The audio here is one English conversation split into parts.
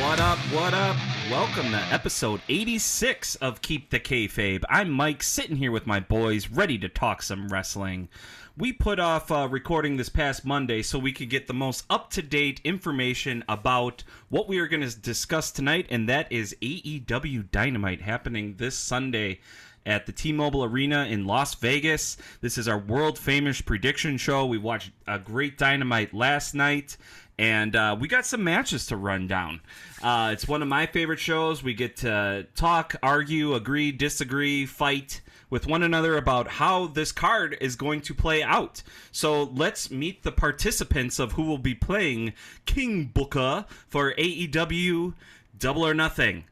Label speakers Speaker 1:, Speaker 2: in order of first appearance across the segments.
Speaker 1: What up? What up? Welcome to episode 86 of Keep the Kayfabe. I'm Mike, sitting here with my boys, ready to talk some wrestling. We put off uh, recording this past Monday so we could get the most up to date information about what we are going to discuss tonight, and that is AEW Dynamite happening this Sunday at the T-Mobile Arena in Las Vegas. This is our world famous prediction show. We watched a great Dynamite last night, and uh, we got some matches to run down. Uh, it's one of my favorite shows. We get to talk, argue, agree, disagree, fight with one another about how this card is going to play out. So let's meet the participants of who will be playing King Booker for AEW Double or Nothing.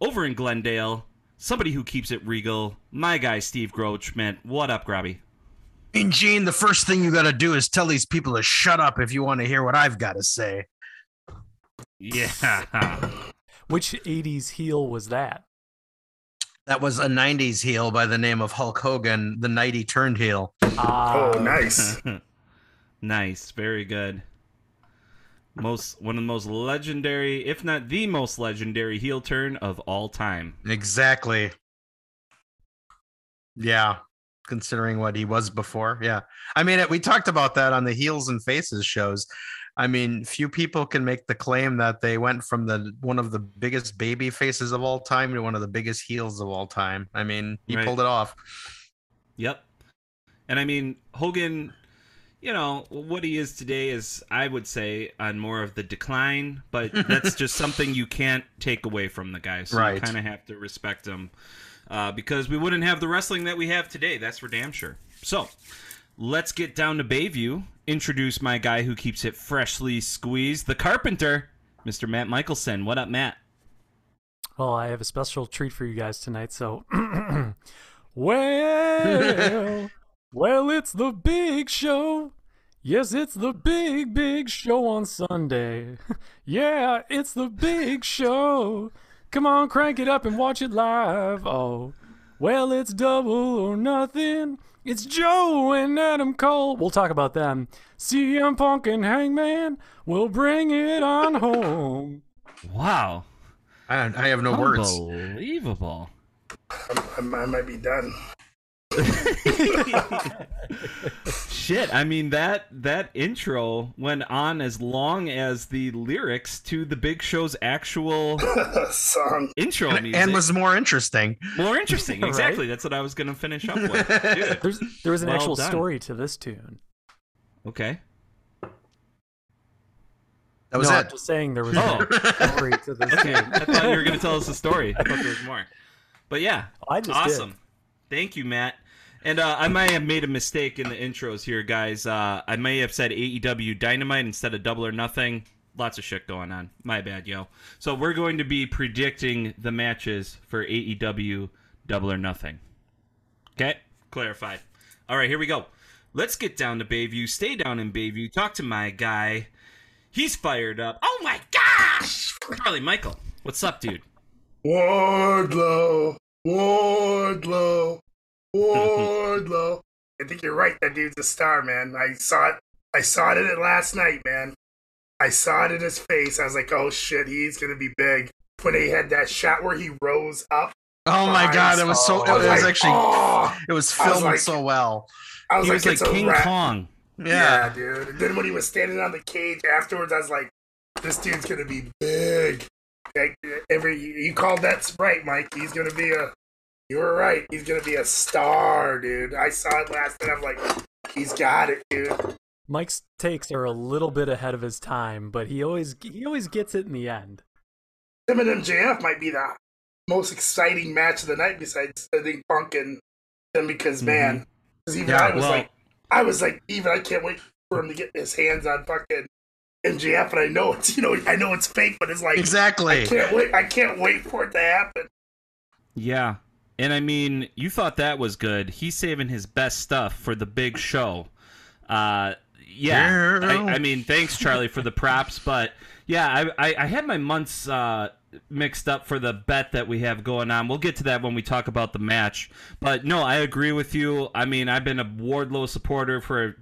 Speaker 1: Over in Glendale, somebody who keeps it regal, my guy Steve Grochman. What up, Grabby?
Speaker 2: And Gene, the first thing you got to do is tell these people to shut up if you want to hear what I've got to say.
Speaker 1: Yeah.
Speaker 3: Which 80s heel was that?
Speaker 2: That was a 90s heel by the name of Hulk Hogan, the night he turned heel.
Speaker 3: Uh,
Speaker 4: Oh, nice.
Speaker 1: nice, very good. Most one of the most legendary, if not the most legendary heel turn of all time.
Speaker 2: Exactly. Yeah, considering what he was before. Yeah. I mean, we talked about that on the Heels and Faces shows. I mean, few people can make the claim that they went from the one of the biggest baby faces of all time to one of the biggest heels of all time. I mean, he
Speaker 1: Right.
Speaker 2: pulled it off.
Speaker 1: Yep. And I mean, Hogan, you know, what he is today is, I would say, on more of the decline, but that's just something you can't take away from the guy. So you kind of have to respect him uh, because we wouldn't have the wrestling that we have today. That's for damn sure. So let's get down to Bayview. Introduce my guy who keeps it freshly squeezed, the carpenter, Mr. Matt Michelson. What up, Matt?
Speaker 3: well, I have a special treat for you guys tonight. So, well, well, it's the big show. Yes, it's the big, big show on Sunday. yeah, it's the big show. Come on, crank it up and watch it live. Oh, well, it's double or nothing. It's Joe and Adam Cole. We'll talk about them. CM Punk and Hangman will bring it on home.
Speaker 1: Wow.
Speaker 2: I, I have no words.
Speaker 1: Unbelievable.
Speaker 4: I'm, I might be done.
Speaker 1: Shit, I mean that that intro went on as long as the lyrics to the Big Show's actual
Speaker 4: Song.
Speaker 1: intro
Speaker 2: And,
Speaker 1: music.
Speaker 2: and was more interesting.
Speaker 1: more interesting.
Speaker 3: Right?
Speaker 1: Exactly. That's what I was gonna finish up with. Dude.
Speaker 3: There's there was an
Speaker 1: Well
Speaker 3: actual
Speaker 1: done.
Speaker 3: story to this tune.
Speaker 1: Okay.
Speaker 2: That was
Speaker 3: no,
Speaker 2: it.
Speaker 3: I'm just saying there was
Speaker 1: Oh.
Speaker 3: a story to this
Speaker 1: Okay.
Speaker 3: tune.
Speaker 1: I thought you were gonna tell us a story. I thought there was more. But yeah,
Speaker 3: I just
Speaker 1: awesome.
Speaker 3: did.
Speaker 1: Thank you, Matt. And uh, I might have made a mistake in the intros here, guys. Uh, I may have said AEW Dynamite instead of Double or Nothing. Lots of shit going on. My bad, yo. So we're going to be predicting the matches for AEW Double or Nothing. Okay, clarified. All right, here we go. Let's get down to Bayview. Stay down in Bayview. Talk to my guy. He's fired up. Oh my gosh! Charlie Michael, what's up, dude?
Speaker 4: Wardlow. Wardlow. Wardlow. I think you're right. That dude's a star, man. I saw it. I saw it in it last night, man. I saw it in his face. I was like, oh shit, he's gonna be big. When he had that shot where he rose up.
Speaker 2: Oh my god, it was so it was
Speaker 4: like,
Speaker 2: actually
Speaker 4: oh.
Speaker 2: it was
Speaker 4: I was
Speaker 2: filmed
Speaker 4: like-
Speaker 2: so well.
Speaker 4: I was
Speaker 1: He
Speaker 4: like,
Speaker 1: was like King
Speaker 4: wrap.
Speaker 1: Kong.
Speaker 4: Yeah.
Speaker 2: Yeah.
Speaker 4: dude. And then when he was standing on the cage afterwards, I was like, this dude's gonna be big. Like, every you called that right, Mike. He's gonna be a. You were right. He's gonna be a star, dude. I saw it last night. I'm like, he's got it, dude.
Speaker 3: Mike's takes are a little bit ahead of his time, but he always he always gets it in the end.
Speaker 4: Him and MJF might be the most exciting match of the night besides I think Punk and him because mm-hmm. man, 'cause even
Speaker 2: Yeah,
Speaker 4: I was
Speaker 1: well-
Speaker 4: like, I was like, even I can't wait for him to get his hands on fucking MJF, and I know it's you know I know it's fake, but it's like
Speaker 2: Exactly.
Speaker 4: I can't wait. I can't wait for it to happen.
Speaker 1: Yeah. And I mean, you thought that was good. He's saving his best stuff for the big show. Uh, yeah. I, I mean, thanks, Charlie, for the props. But yeah, I, I, I had my months uh, mixed up for the bet that we have going on. We'll get to that when we talk about the match. But no, I agree with you. I mean, I've been a Wardlow supporter for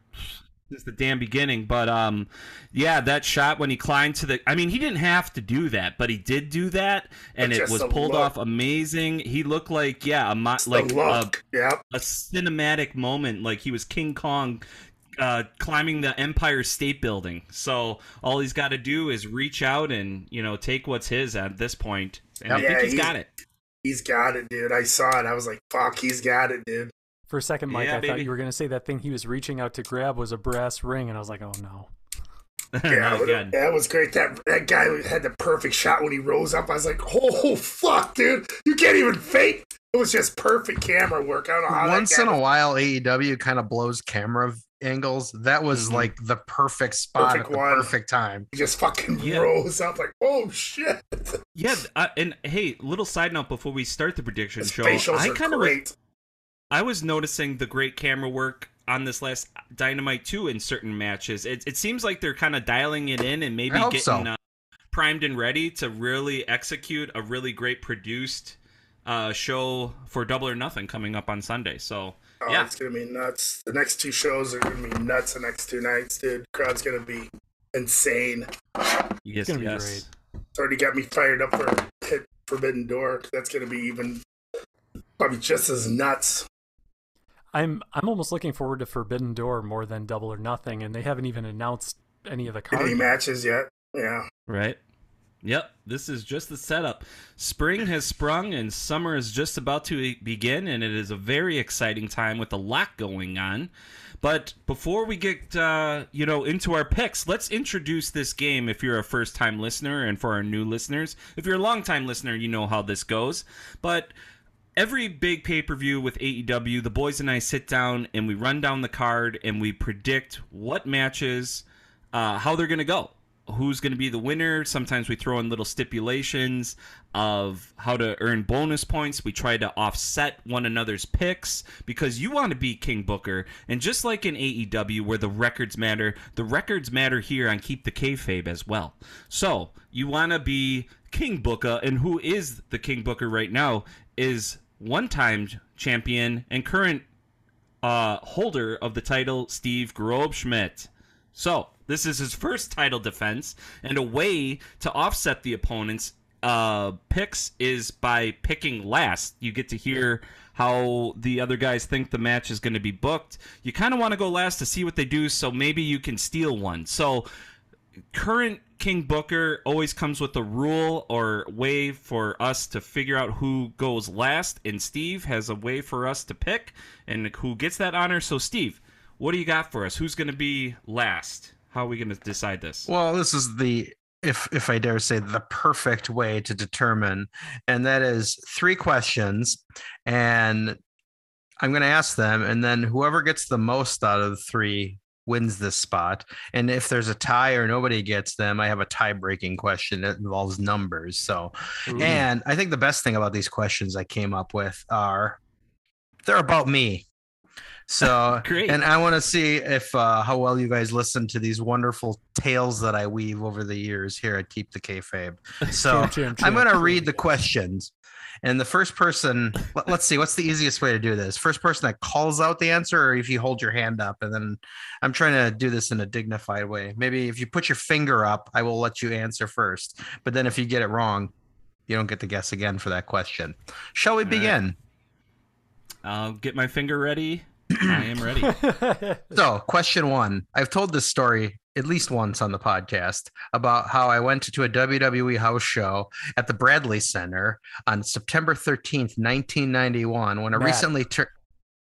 Speaker 1: since the damn beginning. But um, yeah, that shot when he climbed to the. I mean, he didn't have to do that, but he did do that, and it was pulled
Speaker 4: look.
Speaker 1: off amazing. He looked like yeah, a mo- like a,
Speaker 4: yep.
Speaker 1: a cinematic moment, like he was King Kong. Uh, climbing the Empire State Building. So all he's got to do is reach out and you know take what's his at this point, and I
Speaker 4: Yeah,
Speaker 1: think he's
Speaker 4: he's-
Speaker 1: got it.
Speaker 4: He's got it, dude. I saw it. I was like, fuck, he's got it, dude.
Speaker 3: For a second, Mike,
Speaker 1: Yeah,
Speaker 3: I
Speaker 1: baby.
Speaker 3: thought you were going to say that thing he was reaching out to grab was a brass ring, and I was like, oh no.
Speaker 4: Yeah,
Speaker 1: Not
Speaker 4: that was great. That that guy had the perfect shot when he rose up. I was like, oh fuck, dude, you can't even fake. It was just perfect camera work. I don't know how
Speaker 2: Once in a
Speaker 4: was-
Speaker 2: while, AEW kind of blows camera angles. That was
Speaker 1: Mhm.
Speaker 2: like the perfect spot
Speaker 4: Perfect
Speaker 2: at the
Speaker 4: one.
Speaker 2: perfect time.
Speaker 4: He just fucking
Speaker 1: Yeah.
Speaker 4: rose up like, oh shit.
Speaker 1: Yeah, uh, and hey, little side note before we start the prediction
Speaker 4: His
Speaker 1: show, I kind of
Speaker 4: great.
Speaker 1: I was noticing the great camera work on this last Dynamite 2 in certain matches. It, it seems like they're kind of dialing it in and maybe getting
Speaker 2: so.
Speaker 1: uh, primed and ready to really execute a really great produced uh, show for Double or Nothing coming up on Sunday. So,
Speaker 4: Oh,
Speaker 1: yeah.
Speaker 4: it's gonna be nuts. The next two shows are gonna be nuts. The next two nights, dude. Crowd's gonna be insane.
Speaker 1: Yes,
Speaker 3: gonna be
Speaker 1: yes.
Speaker 4: It's already got me fired up for hit Forbidden Door. That's gonna be even probably just as nuts.
Speaker 3: I'm I'm almost looking forward to Forbidden Door more than Double or Nothing, and they haven't even announced any of the
Speaker 4: Any matches yet? Yeah.
Speaker 1: Right. Yep, this is just the setup. Spring has sprung and summer is just about to begin, and it is a very exciting time with a lot going on. But before we get uh, you know into our picks, let's introduce this game. If you're a first-time listener, and for our new listeners, if you're a long-time listener, you know how this goes. But every big pay per view with AEW, the boys and I sit down and we run down the card and we predict what matches, uh, how they're going to go, who's going to be the winner. Sometimes we throw in little stipulations of how to earn bonus points. We try to offset one another's picks because you want to be King Booker. And just like in AEW, where the records matter, the records matter here on Keep the Kayfabe as well. So you want to be King Booker, and who is the King Booker right now is one-time champion and current uh, holder of the title, Steve Grobschmidt. So this is his first title defense, and a way to offset the opponent's uh, picks is by picking last. You get to hear how the other guys think the match is going to be booked. You kind of want to go last to see what they do, so maybe you can steal one. So current King Booker always comes with a rule or way for us to figure out who goes last, and Steve has a way for us to pick and who gets that honor. So, Steve, what do you got for us? Who's going to be last? How are we going to decide this?
Speaker 2: Well, this is the if if I dare say the perfect way to determine, and that is three questions, and I'm going to ask them, and then whoever gets the most out of the three wins this spot. And if there's a tie or nobody gets them, I have a tie breaking question that involves numbers. So, and I think the best thing about these questions I came up with are they're about me. So
Speaker 1: Great.
Speaker 2: and I want to see if uh, how well you guys listen to these wonderful tales that I weave over the years here at Keep the Kayfabe. So
Speaker 3: Champ, champ,
Speaker 2: I'm going to read the questions, and the first person. let- Let's see, what's the easiest way to do this? First person that calls out the answer, or if you hold your hand up, and then I'm trying to do this in a dignified way. Maybe if you put your finger up, I will let you answer first. But then if you get it wrong, you don't get to guess again for that question. Shall we begin?
Speaker 1: I'll get my finger ready. I am ready.
Speaker 2: So, question one. I've told this story at least once on the podcast about how I went to a WWE house show at the Bradley Center on September 13th, 1991, when a
Speaker 3: Matt.
Speaker 2: recently turned.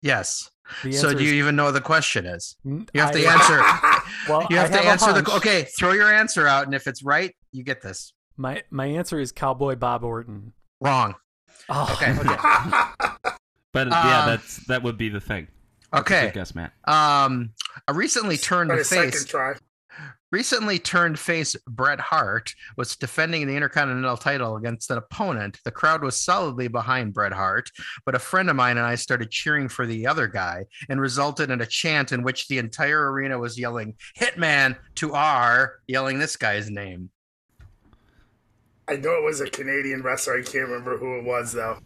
Speaker 2: Yes. So, do you even know what the question is? You have to answer.
Speaker 3: Well,
Speaker 2: You have
Speaker 3: I
Speaker 2: to answer the.
Speaker 3: hunch.
Speaker 2: Okay, throw your answer out, and if it's right, you get this.
Speaker 3: My my answer is Cowboy Bob Orton.
Speaker 2: Wrong.
Speaker 3: Oh,
Speaker 2: Okay.
Speaker 1: But yeah,
Speaker 2: Um,
Speaker 1: that's that would be the thing. That's a
Speaker 2: Okay.
Speaker 1: guess, Matt.
Speaker 2: Um, a recently turned
Speaker 4: a
Speaker 2: face.
Speaker 4: try.
Speaker 2: Recently turned face Bret Hart was defending the Intercontinental title against an opponent. The crowd was solidly behind Bret Hart, but a friend of mine and I started cheering for the other guy and resulted in a chant in which the entire arena was yelling Hitman to R, yelling this guy's name.
Speaker 4: I know it was a Canadian wrestler. I can't remember who it was though.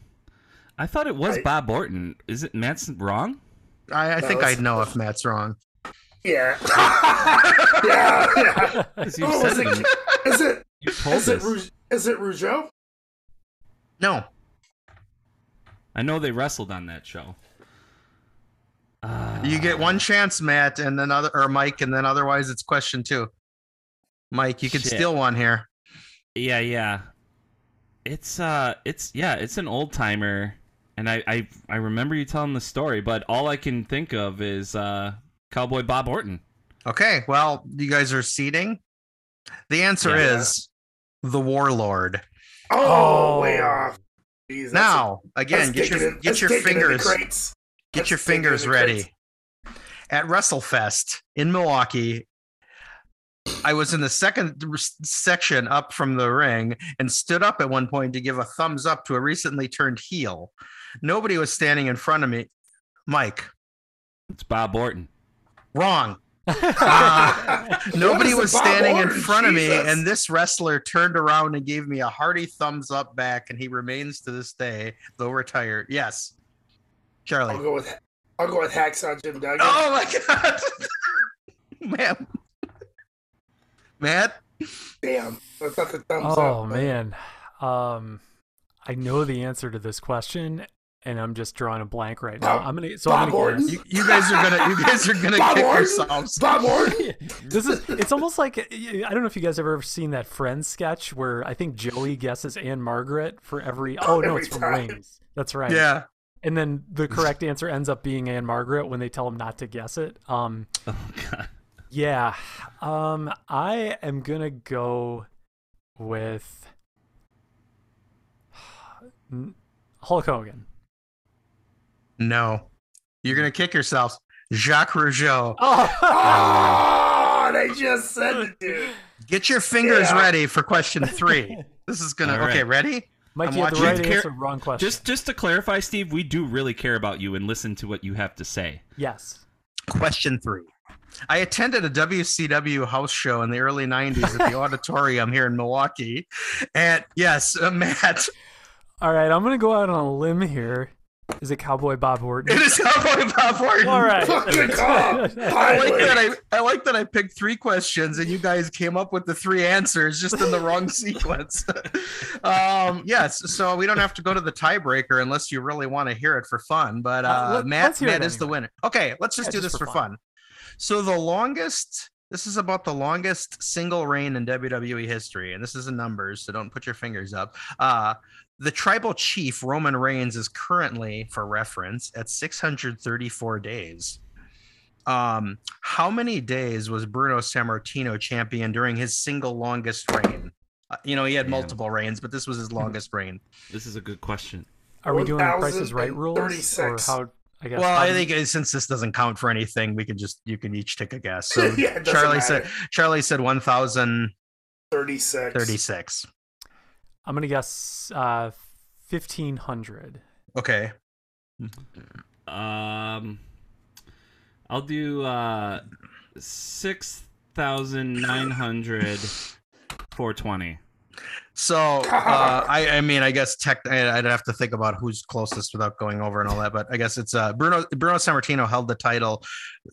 Speaker 1: I thought it was
Speaker 4: I-
Speaker 1: Bob Orton. Is it Matt's wrong?
Speaker 2: I, I think
Speaker 4: it's-
Speaker 2: I'd know if Matt's wrong.
Speaker 4: Yeah. yeah, yeah.
Speaker 1: 'Cause you
Speaker 4: Oh, is
Speaker 1: it.
Speaker 4: it,
Speaker 1: in-
Speaker 4: it,
Speaker 1: You told
Speaker 4: is it,
Speaker 1: us.
Speaker 4: Rouge, is it Rougeau?
Speaker 2: No.
Speaker 1: I know they wrestled on that show. Uh,
Speaker 2: You get one chance, Matt, and then other or Mike, and then otherwise it's question two. Mike, you can
Speaker 1: Shit.
Speaker 2: steal one here.
Speaker 1: Yeah, yeah. It's uh it's yeah, it's an old timer and I, I I remember you telling the story, but all I can think of is uh Cowboy Bob Orton.
Speaker 2: Okay, well, you guys are seating. The answer
Speaker 1: Yeah.
Speaker 2: is the Warlord.
Speaker 4: Oh,
Speaker 3: Oh.
Speaker 4: way off. Jeez,
Speaker 2: Now,
Speaker 4: a-
Speaker 2: again, get your
Speaker 4: in-
Speaker 2: get your
Speaker 4: digging in the
Speaker 2: fingers
Speaker 4: crates.
Speaker 2: get
Speaker 4: That's
Speaker 2: your fingers ready.
Speaker 4: crates.
Speaker 2: At WrestleFest in Milwaukee, I was in the second section up from the ring and stood up at one point to give a thumbs up to a recently turned heel. Nobody was standing in front of me. Mike,
Speaker 1: It's Bob Orton.
Speaker 2: wrong. Uh, nobody was
Speaker 4: the Bob
Speaker 2: standing in
Speaker 4: Orton?
Speaker 2: front of me, and this wrestler turned around and gave me a hearty thumbs up back, and he remains to this day, though retired. Yes, Charlie.
Speaker 4: I'll go with I'll go with Hacksaw Jim Duggan.
Speaker 2: Oh my god, man, Matt.
Speaker 4: Damn, I thought the thumbs
Speaker 3: Oh
Speaker 4: up.
Speaker 3: man, um, I know the answer to this question, and I'm just drawing a blank right now.
Speaker 4: Bob-
Speaker 3: I'm gonna so
Speaker 4: Bob
Speaker 3: I'm gonna
Speaker 2: You, you guys are gonna, you guys are gonna
Speaker 4: Bob
Speaker 2: kick
Speaker 4: Orton?
Speaker 2: yourselves.
Speaker 4: Bob Orton.
Speaker 3: this is it's almost like I don't know if you guys have ever seen that Friends sketch where I think Joey guesses Ann-Margret for every oh no
Speaker 4: Every
Speaker 3: it's from
Speaker 4: time.
Speaker 3: Wings. That's right.
Speaker 2: Yeah,
Speaker 3: And then the correct answer ends up being Ann-Margret when they tell him not to guess it. Um
Speaker 1: Oh god.
Speaker 3: yeah. Um I am gonna go with Hulk Hogan.
Speaker 2: No, you're gonna kick yourselves. Jacques Rougeau.
Speaker 3: Oh,
Speaker 4: Oh, they just said it, dude.
Speaker 2: Get your fingers
Speaker 4: Yeah.
Speaker 2: ready for question three. This is gonna.
Speaker 1: All right.
Speaker 2: Okay, ready?
Speaker 3: Mike,
Speaker 2: I'm
Speaker 3: you had the
Speaker 2: watching.
Speaker 3: right answer, wrong question.
Speaker 1: Just just to clarify, Steve, we do really care about you and listen to what you have to say.
Speaker 3: yes.
Speaker 2: Question three. I attended a WCW house show in the early 90s at the auditorium here in Milwaukee. And yes, uh, Matt,
Speaker 3: All right, I'm gonna go out on a limb here. Is it Cowboy Bob Orton?
Speaker 2: it is Cowboy Bob Orton.
Speaker 3: All right.
Speaker 4: Good call.
Speaker 2: I like that I, I like that I picked three questions and you guys came up with the three answers just in the wrong sequence. um, yes, so we don't have to go to the tiebreaker unless you really want to hear it for fun. But uh,
Speaker 3: Uh, let-
Speaker 2: Matt,
Speaker 3: let's hear
Speaker 2: Matt
Speaker 3: it
Speaker 2: is the winner. Okay, let's just
Speaker 3: Yeah,
Speaker 2: do
Speaker 3: just
Speaker 2: this
Speaker 3: for
Speaker 2: for
Speaker 3: fun.
Speaker 2: fun. So the longest this is about the longest single reign in WWE history, and this is in numbers, so don't put your fingers up. Uh the tribal chief Roman Reigns is currently, for reference, at 634 days. Um, how many days was Bruno Sammartino champion during his single longest reign? Uh, you know, he had
Speaker 1: Damn.
Speaker 2: multiple reigns, but this was his longest reign.
Speaker 1: This is a good question.
Speaker 3: Are we doing the Price is Right rules, or how? I guess.
Speaker 2: Well,
Speaker 3: how
Speaker 2: I think uh, since this doesn't count for anything, we can just you can each take a guess. So
Speaker 4: Yeah,
Speaker 2: Charlie
Speaker 4: matter.
Speaker 2: said Charlie said 1036.
Speaker 4: 36.
Speaker 3: I'm gonna guess uh, fifteen hundred.
Speaker 2: Okay.
Speaker 1: Um, I'll do uh six thousand nine hundred four twenty.
Speaker 2: So uh, I, I mean, I guess tech. I- I'd have to think about who's closest without going over and all that. But I guess it's uh, Bruno. Bruno Sammartino held the title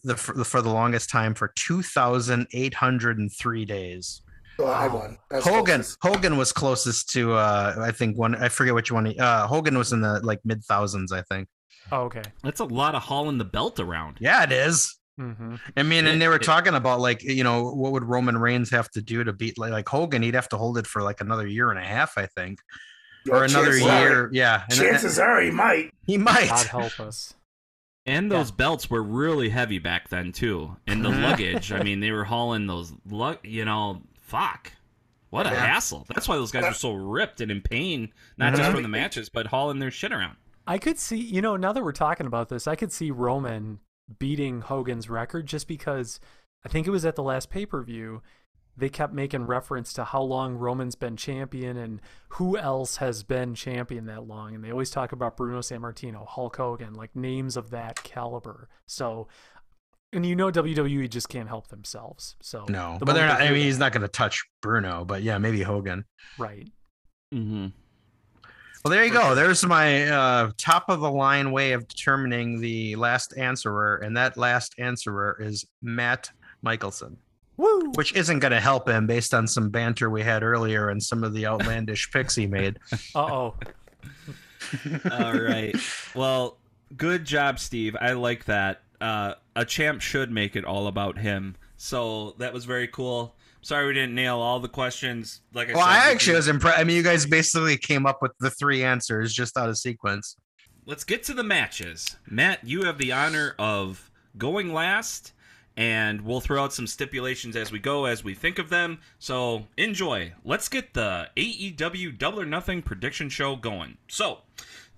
Speaker 2: the, for, for the longest time for two thousand eight hundred and three days.
Speaker 4: Well, I won. That's
Speaker 2: Hogan
Speaker 4: closest.
Speaker 2: Hogan was closest to uh, I think one. I forget which one. he- Uh, Hogan was in the like mid thousands. I think.
Speaker 3: Oh, okay.
Speaker 1: That's a lot of hauling the belt around.
Speaker 2: Yeah, it is.
Speaker 3: Mm-hmm.
Speaker 2: I mean, and they were
Speaker 1: It-
Speaker 2: talking about like you know what would Roman Reigns have to do to beat like, like Hogan? He'd have to hold it for like another year and a half, I think,
Speaker 4: Well,
Speaker 2: or another
Speaker 4: chances are-
Speaker 2: year. Yeah, and-
Speaker 4: Chances are he might.
Speaker 2: he might.
Speaker 3: God help us.
Speaker 1: And those belts were really heavy back then too. And the
Speaker 2: Mhm.
Speaker 1: luggage, I mean, they were hauling those lug. You know, fuck. What a
Speaker 2: Yeah.
Speaker 1: hassle. That's why those guys are so ripped and in pain, not just from the matches, but hauling their shit around.
Speaker 3: I could see, you know, now that we're talking about this, I could see Roman beating Hogan's record just because I think it was at the last pay per view. they kept making reference to how long Roman's been champion and who else has been champion that long. And they always talk about Bruno Sammartino, Hulk Hogan, like names of that caliber. So, and you know WWE just can't help themselves. So
Speaker 2: No,
Speaker 3: the
Speaker 2: but they're not. I mean, he's not going to touch Bruno, but yeah, maybe Hogan.
Speaker 3: right.
Speaker 1: Mm-hmm.
Speaker 2: Well, there you go. There's my uh, top of the line way of determining the last answerer, and that last answerer is Matt Michelson,
Speaker 3: Woo!
Speaker 2: which isn't going to help him based on some banter we had earlier and some of the outlandish picks he made.
Speaker 3: Uh oh.
Speaker 1: All right. Well, good job, Steve. I like that. Uh, a champ should make it all about him. So that was very cool. Sorry we didn't nail all the questions. Like I
Speaker 2: Well,
Speaker 1: said,
Speaker 2: I actually was impressed. I mean, you guys basically came up with the three answers just out of sequence.
Speaker 1: let's get to the matches. Matt, you have the honor of going last, and we'll throw out some stipulations as we go, as we think of them. So enjoy. Let's get the AEW Double or Nothing prediction show going. So.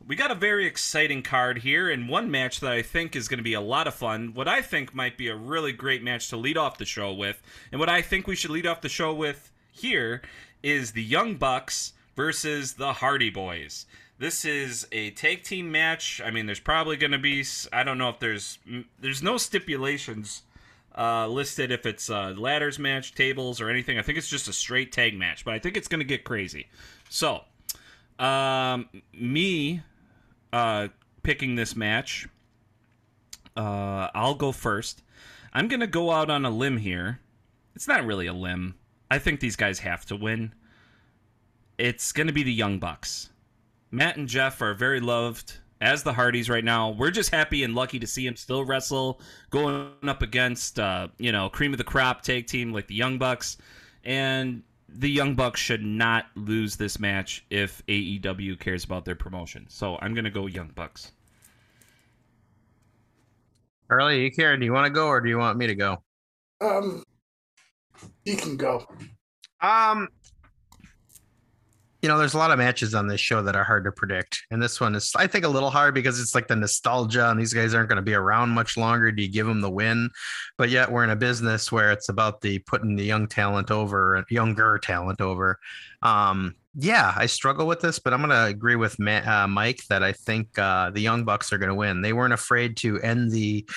Speaker 1: We got a very exciting card here, and one match that I think is going to be a lot of fun. What I think might be a really great match to lead off the show with, and what I think we should lead off the show with here is the Young Bucks versus the Hardy Boys. This is a tag team match. I mean, there's probably going to be I don't know if there's there's no stipulations uh, listed if it's uh, ladders match, tables, or anything. I think it's just a straight tag match, but I think it's going to get crazy. So, um, me uh, picking this match, uh, I'll go first. I'm going to go out on a limb here. It's not really a limb. I think these guys have to win. It's going to be the Young Bucks. Matt and Jeff are very loved as the Hardys right now. We're just happy and lucky to see him still wrestle, going up against uh, you know cream of the crop tag team like the Young Bucks, and the Young Bucks should not lose this match if AEW cares about their promotion. So I'm gonna go Young Bucks.
Speaker 2: Early, you care? Do you want to go or do you want me to go?
Speaker 4: Um, you can go.
Speaker 2: Um, you know, there's a lot of matches on this show that are hard to predict, and this one is, I think, a little hard because it's like the nostalgia, and these guys aren't going to be around much longer. Do you give them the win? But yet, we're in a business where it's about the putting the young talent over, younger talent over. Um, yeah, I struggle with this, but I'm going to agree with uh, Mike that I think uh, the Young Bucks are going to win. They weren't afraid to end the,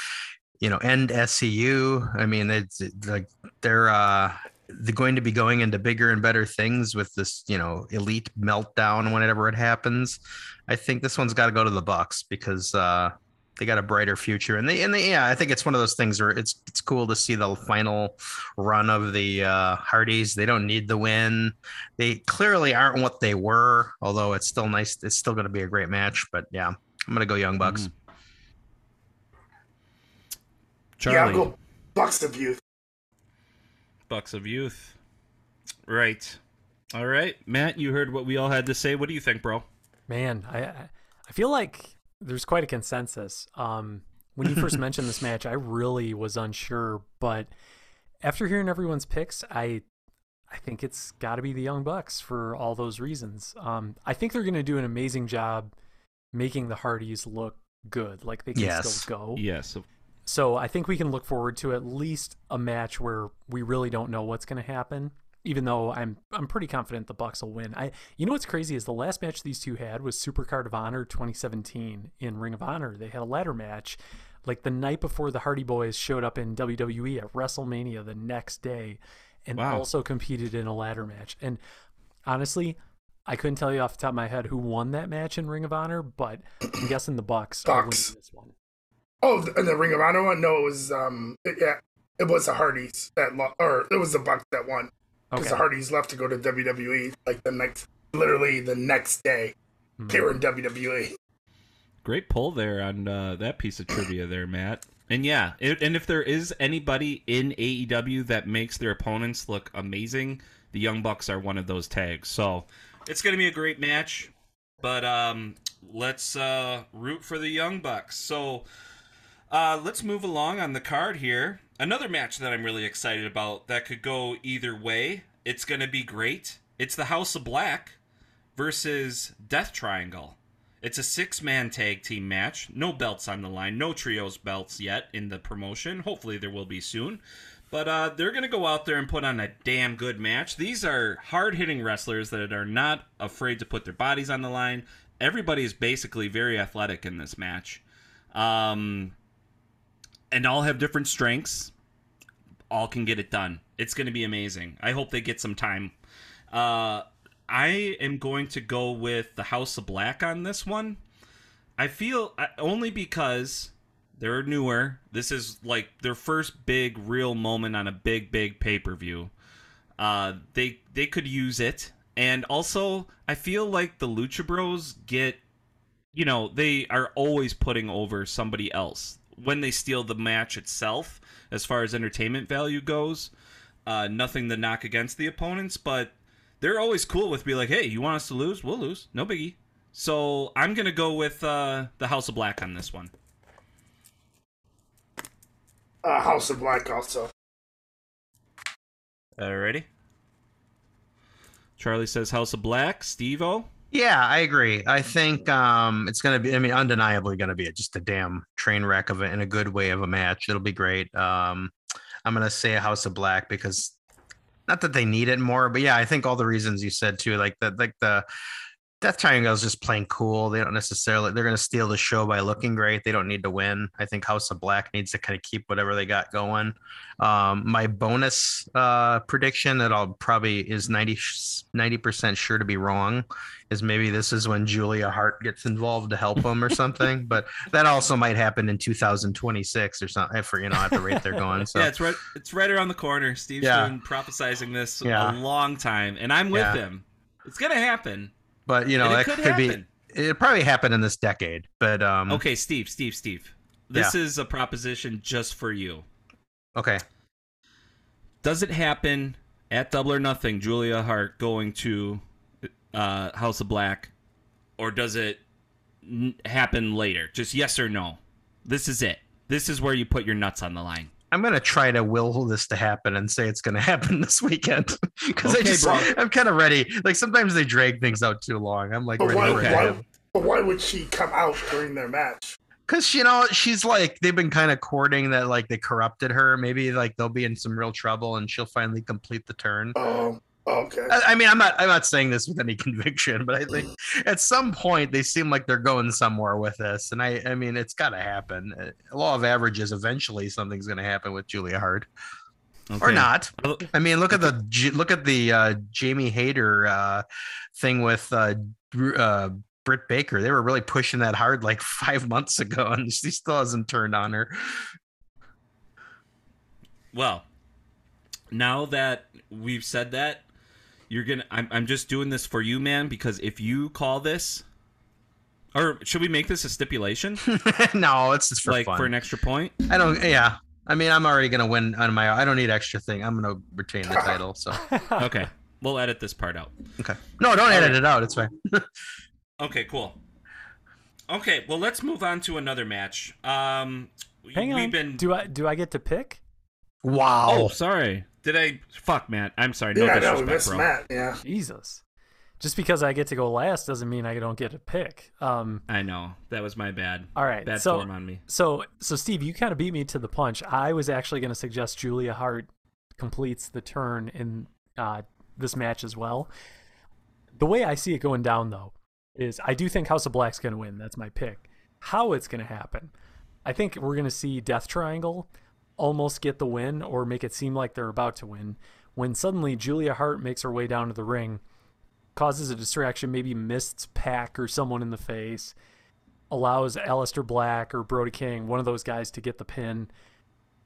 Speaker 2: you know, end SCU. I mean, it's like they're uh, they're going to be going into bigger and better things with this, you know, elite meltdown whenever it happens. I think this one's got to go to the Bucks because uh, they got a brighter future, and they and they yeah, I think it's one of those things where it's it's cool to see the final run of the uh, Hardys. They don't need the win. They clearly aren't what they were, although it's still nice. It's still going to be a great match. But yeah, I'm gonna go Young Bucks.
Speaker 1: Charlie,
Speaker 4: Yeah, I'll go Bucks of Youth.
Speaker 1: Bucks of Youth. Right. All right, Matt. You heard what we all had to say. What do you think, bro?
Speaker 3: Man, I I- feel like there's quite a consensus. Um, when you first mentioned this match, I really was unsure, but after hearing everyone's picks, I I think it's got to be the Young Bucks for all those reasons. Um, I think they're going to do an amazing job making the Hardys look good, like they can
Speaker 2: Yes.
Speaker 3: still go.
Speaker 1: Yes.
Speaker 3: So I think we can look forward to at least a match where we really don't know what's going to happen. Even though I'm I'm pretty confident the Bucks will win. I you know what's crazy is the last match these two had was Supercard of Honor 2017 in Ring of Honor. They had a ladder match like the night before the Hardy Boys showed up in WWE at WrestleMania the next day and
Speaker 1: Wow.
Speaker 3: also competed in a ladder match. And honestly, I couldn't tell you off the top of my head who won that match in Ring of Honor, but I'm guessing the Bucks are winning
Speaker 4: Bucks.
Speaker 3: this one.
Speaker 4: Oh, the, the Ring of Honor one? No, it was um, it, yeah, it was the Hardys that lo- or it was the Bucks that won because
Speaker 3: Okay.
Speaker 4: the Hardys left to go to WWE like the next, literally the next day.
Speaker 3: Hmm.
Speaker 4: They were in. WWE.
Speaker 1: Great pull there on uh, that piece of trivia there, Matt. And yeah, it, and if there is anybody in AEW that makes their opponents look amazing, the Young Bucks are one of those tags. So it's going to be a great match. But um, let's uh, root for the Young Bucks. So uh, let's move along on the card here. Another match that I'm really excited about that could go either way. It's going to be great. It's the House of Black versus Death Triangle. It's a six man tag team match. No belts on the line. No trios belts yet in the promotion. Hopefully there will be soon. But uh, they're going to go out there and put on a damn good match. These are hard hitting wrestlers that are not afraid to put their bodies on the line. Everybody is basically very athletic in this match. Um, and all have different strengths. All can get it done. It's going to be amazing. I hope they get some time. Uh, I am going to go with the House of Black on this one. I feel only because they're newer. This is like their first big real moment on a big big pay-per-view. Uh they they could use it. And also, I feel like the Lucha Bros get you know, they are always putting over somebody else when they steal the match itself as far as entertainment value goes. Uh nothing to knock against the opponents, but they're always cool with be like, "Hey, you want us to lose? We'll lose. No biggie." So, I'm going to go with uh the House of Black on this one.
Speaker 4: Uh, House of Black also.
Speaker 1: Alrighty. Charlie says House of Black. Steve O.
Speaker 2: Yeah, I agree. I think um, it's going to be, I mean, undeniably going to be just a damn train wreck of it in a good way of a match. It'll be great. Um, I'm going to say a House of Black because not that they need it more, but yeah, I think all the reasons you said too, like that, like the, Death Triangle is just playing cool. They don't necessarily they're going to steal the show by looking great. They don't need to win. I think House of Black needs to kind of keep whatever they got going. Um, my bonus uh, prediction that I'll probably is 90 percent sure to be wrong is maybe this is when Julia Hart gets involved to help them or something. but that also might happen in 2026 or something. For you know at the rate they're going. So
Speaker 1: Yeah, it's right. It's right around the corner. Steve's
Speaker 2: Yeah.
Speaker 1: been prophesizing this
Speaker 2: Yeah.
Speaker 1: a long time, and I'm with
Speaker 2: Yeah.
Speaker 1: him. It's gonna happen.
Speaker 2: But you know
Speaker 1: it
Speaker 2: that
Speaker 1: could
Speaker 2: could, be it probably happened in this decade. But um,
Speaker 1: Okay, Steve. Steve. Steve. This is a proposition just for you.
Speaker 2: okay.
Speaker 1: Does it happen at Double or Nothing? Julia Hart going to uh, House of Black, or does it n- happen later? Just yes or no. This is it. This is where you put your nuts on the line.
Speaker 2: I'm gonna try to will this to happen and say it's gonna happen this weekend because I just
Speaker 1: bro.
Speaker 2: I'm kind of ready. Like sometimes they drag things out too long. I'm like
Speaker 4: But
Speaker 2: ready
Speaker 4: why,
Speaker 2: for it to
Speaker 4: why, but why would she come out during their match?
Speaker 2: Because you know she's like they've been kind of courting that like they corrupted her. Maybe like they'll be in some real trouble and she'll finally complete the turn.
Speaker 4: Um, okay.
Speaker 2: I, I mean, I'm not I'm not saying this with any conviction, but I think at some point they seem like they're going somewhere with this, and I I mean it's got to happen. Uh, Law of averages. Eventually, something's going to happen with Julia Hart. or not. I mean, look at the look at the uh, Jamie Hayter uh, thing with uh, uh, Britt Baker. They were really pushing that hard like five months ago, and she still hasn't turned on her.
Speaker 1: Well, now that we've said that, you're gonna. I'm, I'm just doing this for you, man, because if you call this, or should we make this a stipulation,
Speaker 2: no, it's just for
Speaker 1: like
Speaker 2: fun.
Speaker 1: for an extra point?
Speaker 2: I don't. Yeah, I mean, I'm already gonna win on my. I don't need extra thing. I'm gonna retain the title. So
Speaker 1: Okay, we'll edit this part out.
Speaker 2: okay. No, don't edit it out. It's fine.
Speaker 1: Okay, cool. Okay, well, let's move on to another match. Um,
Speaker 3: Hang
Speaker 1: we've
Speaker 3: on.
Speaker 1: been.
Speaker 3: Do I do I get to pick?
Speaker 2: Wow.
Speaker 1: Oh, sorry. Did I? Fuck, Matt. I'm sorry. No
Speaker 4: yeah, no, we
Speaker 1: disrespect,
Speaker 4: missed
Speaker 1: bro.
Speaker 4: Matt. Yeah.
Speaker 3: Jesus. Just because I get to go last doesn't mean I don't get to pick. Um,
Speaker 1: I know that was my bad.
Speaker 3: all right.
Speaker 1: Bad
Speaker 3: so,
Speaker 1: form on me.
Speaker 3: so, so Steve, you kind of beat me to the punch. I was actually going to suggest Julia Hart completes the turn in uh, this match as well. The way I see it going down, though, is I do think House of Black's going to win. That's my pick. How it's going to happen, I think we're going to see Death Triangle almost get the win or make it seem like they're about to win when suddenly Julia Hart makes her way down to the ring, causes a distraction, maybe mists Pac or someone in the face, allows Aleister Black or Brody King, one of those guys, to get the pin.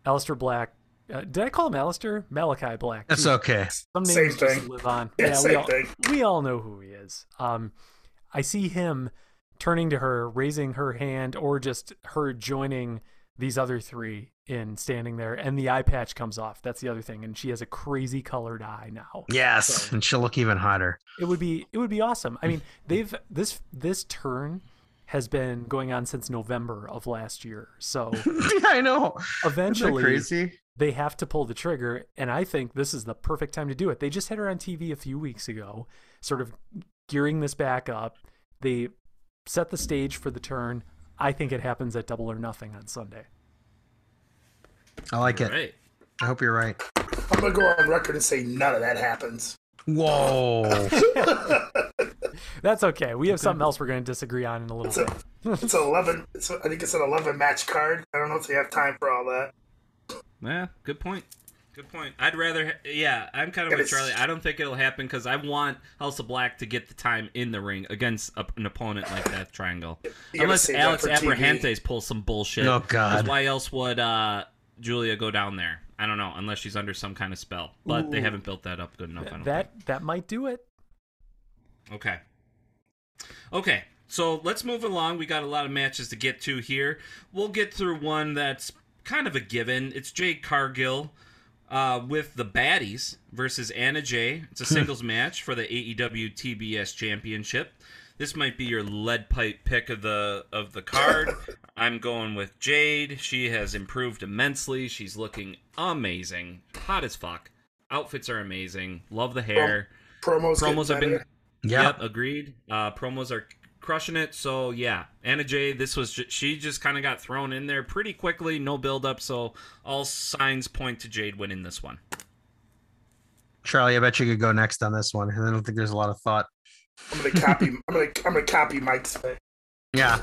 Speaker 3: Aleister Black. Uh, did I call him Aleister? Malachi Black.
Speaker 2: That's
Speaker 3: Jeez.
Speaker 2: okay.
Speaker 3: Some
Speaker 4: Same
Speaker 3: names just
Speaker 4: thing.
Speaker 3: live on.
Speaker 4: Yeah,
Speaker 3: we
Speaker 4: same
Speaker 3: all,
Speaker 4: thing.
Speaker 3: we all know who he is. Um, I see him turning to her, raising her hand, or just her joining these other three in standing there, and the eye patch comes off. That's the other thing, and she has a crazy colored eye now.
Speaker 2: Yes, and she'll look even hotter.
Speaker 3: It would be it would be awesome. I mean, they've this this turn has been going on since November of last year. So
Speaker 2: yeah, I know.
Speaker 3: Eventually
Speaker 2: crazy.
Speaker 3: they have to pull the trigger and i think this is the perfect time to do it they just had her on tv a few weeks ago sort of gearing this back up they set the stage for the turn i think it happens at double or nothing on sunday
Speaker 2: I like it.
Speaker 1: Right.
Speaker 2: I hope you're right.
Speaker 4: I'm gonna go on record and say none of that happens.
Speaker 2: Whoa.
Speaker 3: That's okay. We have something else we're going to disagree on in a
Speaker 4: It's
Speaker 3: little
Speaker 4: a
Speaker 3: bit.
Speaker 4: it's an eleven. It's a, I think it's an eleven match card. I don't know if they have time for all that.
Speaker 1: Yeah, good point. Good point. I'd rather, ha- yeah, I'm kind of
Speaker 4: And
Speaker 1: with Charlie. I don't think it'll happen because I want House of Black to get the time in the ring against a, an opponent like that triangle. Unless Alex
Speaker 4: for TV.
Speaker 1: Abrahantes pulls some bullshit.
Speaker 2: Oh God.
Speaker 1: Why else would uh, Julia go down there? I don't know, unless she's under some kind of spell. But they haven't built that up good enough. I don't
Speaker 3: That that might do it.
Speaker 1: Okay. Okay. So let's move along. We got a lot of matches to get to here. We'll get through one that's kind of a given. It's Jade Cargill uh, with the Baddies versus Anna Jay. It's a singles match for the AEW TBS Championship. This might be your lead pipe pick of the of the card. I'm going with Jade. She has improved immensely. She's looking amazing, hot as fuck. Outfits are amazing. Love the hair.
Speaker 4: Promos.
Speaker 1: Promos have been
Speaker 4: better.
Speaker 2: Yeah.
Speaker 1: Yep, agreed. Uh, promos are crushing it. So yeah, Anna Jay, this was ju- she just kind of got thrown in there pretty quickly, no build up. So all signs point to Jade winning this one.
Speaker 2: Charlie, I bet you could go next on this one. I don't think there's a lot of thought.
Speaker 4: I'm gonna copy. I'm gonna. I'm gonna copy Mike's pick.
Speaker 2: Yeah.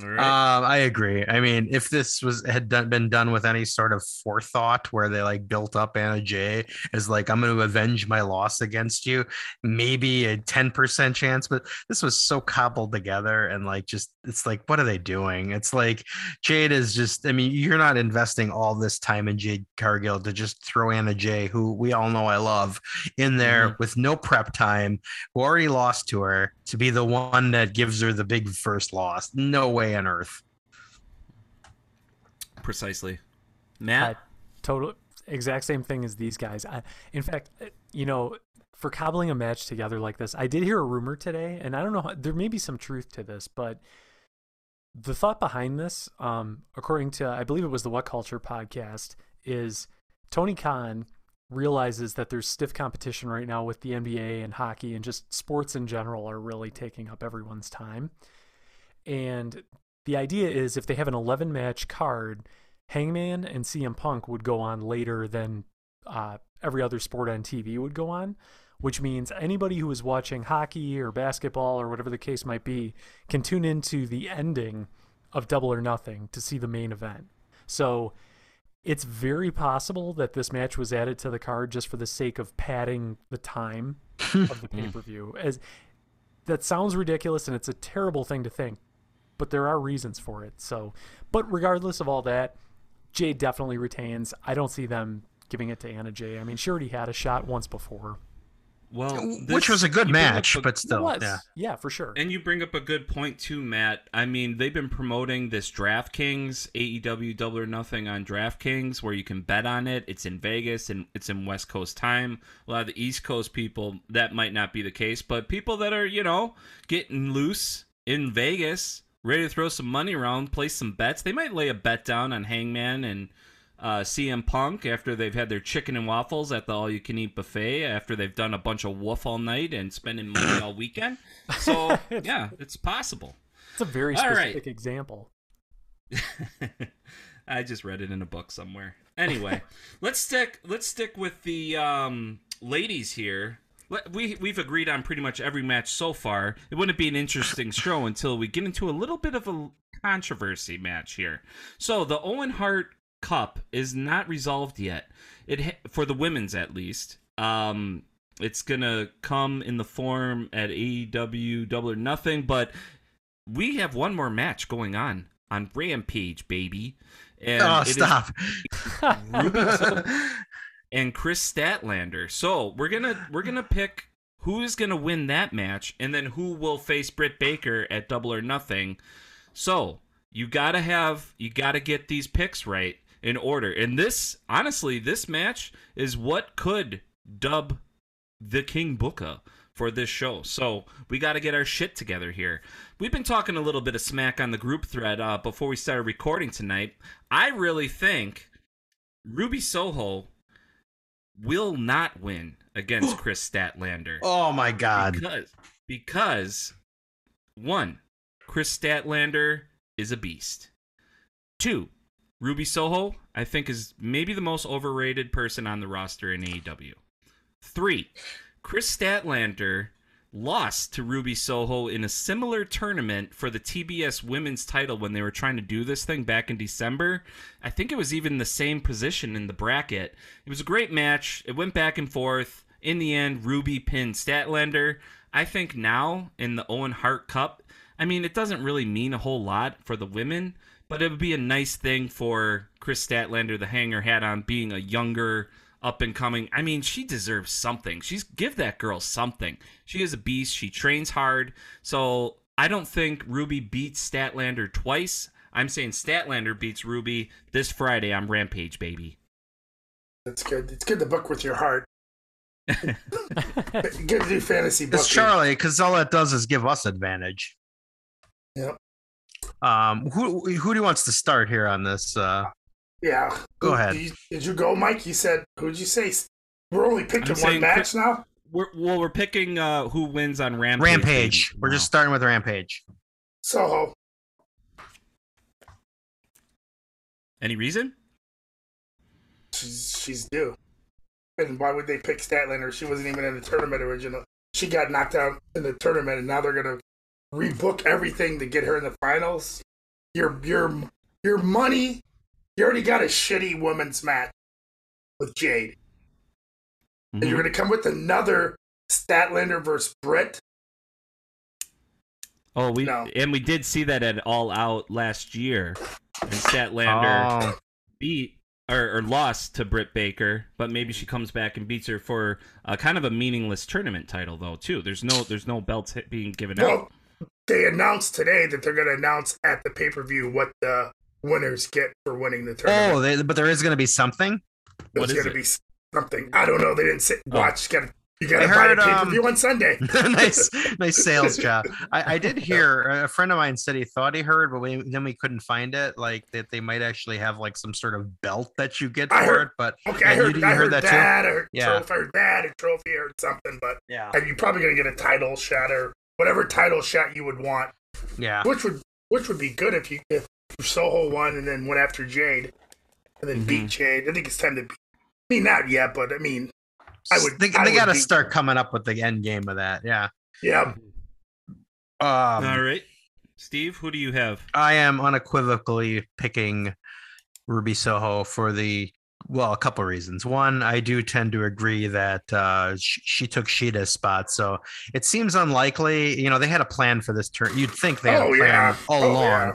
Speaker 1: Right.
Speaker 2: Um, I agree. I mean, if this was had done, been done with any sort of forethought, where they like built up Anna Jay as like I'm going to avenge my loss against you, maybe a ten percent chance. But this was so cobbled together, and like just it's like, what are they doing? It's like Jade is just. I mean, you're not investing all this time in Jade Cargill to just throw Anna Jay, who we all know I love, in there with no prep time, who already lost to her, to be the one that gives her the big first loss. No way on earth.
Speaker 1: Precisely. Matt.
Speaker 3: I total exact same thing as these guys. I, in fact, you know, for cobbling a match together like this, I did hear a rumor today, and I don't know. How, there may be some truth to this, but the thought behind this, um, according to I believe it was the What Culture podcast, is Tony Khan realizes that there's stiff competition right now with the NBA and hockey and just sports in general are really taking up everyone's time. And the idea is if they have an 11 match card, Hangman and CM Punk would go on later than uh, every other sport on TV would go on, which means anybody who is watching hockey or basketball or whatever the case might be can tune into the ending of Double or Nothing to see the main event. So it's very possible that this match was added to the card just for the sake of padding the time of the pay per view. As that sounds ridiculous and it's a terrible thing to think, but there are reasons for it. So, but regardless of all that, Jade definitely retains. I don't see them giving it to Anna Jay. I mean, she already had a shot once before.
Speaker 1: Well,
Speaker 2: Which was a good
Speaker 1: you bring up
Speaker 2: match,
Speaker 1: a-
Speaker 2: but
Speaker 3: It
Speaker 2: still,
Speaker 3: was.
Speaker 2: yeah.
Speaker 3: yeah, for sure.
Speaker 1: And you bring up a good point too, Matt. I mean, they've been promoting this DraftKings AEW Double or Nothing on DraftKings, where you can bet on it. It's in Vegas and it's in West Coast time. A lot of the East Coast people that might not be the case, but people that are you know getting loose in Vegas, ready to throw some money around, place some bets. They might lay a bet down on Hangman and uh, CM Punk after they've had their chicken and waffles at the all you can eat buffet after they've done a bunch of woof all night and spending money all weekend. So yeah, it's possible.
Speaker 3: It's a very
Speaker 1: All right.
Speaker 3: specific example.
Speaker 1: I just read it in a book somewhere. Anyway, let's stick let's stick with the um, ladies here. Let- We we've agreed on pretty much every match so far. It wouldn't be an interesting show until we get into a little bit of a controversy match here. So the Owen Hart Cup is not resolved yet. It for the women's at least. Um, it's gonna come in the form at AEW Double or Nothing, but we have one more match going on on Rampage, baby. And
Speaker 2: oh,
Speaker 1: it is
Speaker 2: stop.
Speaker 1: and Kris Statlander. So we're gonna we're gonna pick who is gonna win that match, and then who will face Britt Baker at Double or Nothing. So you gotta have you gotta get these picks right in order. And this honestly, this match is what could dub the King Booker for this show. So we got to get our shit together here. We've been talking a little bit of smack on the group thread uh, before we started recording tonight. I really think Ruby Soho will not win against Kris Statlander
Speaker 2: oh my god.
Speaker 1: because because one, Kris Statlander is a beast. Two, Ruby Soho, I think, is maybe the most overrated person on the roster in AEW. Three, Kris Statlander lost to Ruby Soho in a similar tournament for the TBS women's title when they were trying to do this thing back in December. I think it was even the same position in the bracket. It was a great match. It went back and forth. In the end, Ruby pinned Statlander. I think now in the Owen Hart Cup, I mean, it doesn't really mean a whole lot for the women, but it would be a nice thing for Kris Statlander, the hanger hat on, being a younger, up and coming. I mean, she deserves something. She's give that girl something. She is a beast. She trains hard. So I don't think Ruby beats Statlander twice. I'm saying Statlander beats Ruby this Friday on Rampage, baby.
Speaker 4: That's good. It's good to book with your heart. good to do fantasy booking.
Speaker 2: It's Charlie, because all that does is give us advantage.
Speaker 4: Yep.
Speaker 2: Um, who who do you wants to start here on this? Uh,
Speaker 4: Yeah.
Speaker 2: Go ahead.
Speaker 4: Did you, did you go, Mike? You said, who'd you say? We're only picking
Speaker 1: I'm
Speaker 4: one match
Speaker 1: Chris-
Speaker 4: now?
Speaker 1: We're, well, we're picking uh, who wins on Rampage.
Speaker 2: Rampage.
Speaker 1: baby.
Speaker 2: We're just starting with Rampage.
Speaker 4: Soho.
Speaker 1: Any reason?
Speaker 4: She's, she's due. And why would they pick Statlander? She wasn't even in the tournament original. She got knocked out in the tournament, and now they're going to rebook everything to get her in the finals. Your, your, your money, you already got a shitty women's match with Jade. And
Speaker 1: Mm-hmm.
Speaker 4: you're going to come with another Statlander versus Britt?
Speaker 1: Oh, we
Speaker 4: No.
Speaker 1: and we did see that at All Out last year, and Statlander
Speaker 2: Oh,
Speaker 1: beat or, or lost to Britt Baker, but maybe she comes back and beats her for uh, kind of a meaningless tournament title, though. Too there's no there's no belts being given out.
Speaker 4: Well, they announced today that they're going to announce at the pay per view what the winners get for winning the tournament.
Speaker 2: oh, they, but there is going to be something.
Speaker 4: There's going to be something. I don't know. They didn't sit and
Speaker 1: Oh.
Speaker 4: watch. You got to you got
Speaker 2: I
Speaker 4: to buy
Speaker 2: heard,
Speaker 4: the pay per view
Speaker 2: um,
Speaker 4: on Sunday.
Speaker 2: nice, nice sales job. I, I did hear a friend of mine said he thought he heard, but we, then we couldn't find it. Like that they might actually have like some sort of belt that you get for
Speaker 4: I heard-
Speaker 2: it. But
Speaker 4: Okay, I
Speaker 2: Yeah, you-
Speaker 4: heard,
Speaker 2: you
Speaker 4: I
Speaker 2: heard
Speaker 4: heard
Speaker 2: that
Speaker 4: that.
Speaker 2: too?
Speaker 4: I heard,
Speaker 2: Yeah.
Speaker 4: trophy, I heard that, a trophy, or something. But
Speaker 2: yeah,
Speaker 4: and you're probably going to get a title shot or whatever title shot you would want,
Speaker 2: yeah,
Speaker 4: which would which would be good if you if Soho won and then went after Jade, and then
Speaker 2: Mm-hmm.
Speaker 4: beat Jade. I think it's time to. Be, I mean, not yet, but I mean, I would.
Speaker 2: They, they got to
Speaker 4: be-
Speaker 2: start coming up with the end game of that. Yeah.
Speaker 4: Yeah,
Speaker 2: Um,
Speaker 1: All right, Steve, who do you have?
Speaker 2: I am unequivocally picking Ruby Soho for the well, a couple of reasons. One, I do tend to agree that uh, sh- she took Shida's spot, so it seems unlikely. You know, they had a plan for this turn. You'd think they had
Speaker 4: Oh,
Speaker 2: a plan
Speaker 4: yeah.
Speaker 2: all
Speaker 4: Oh,
Speaker 2: along,
Speaker 4: yeah.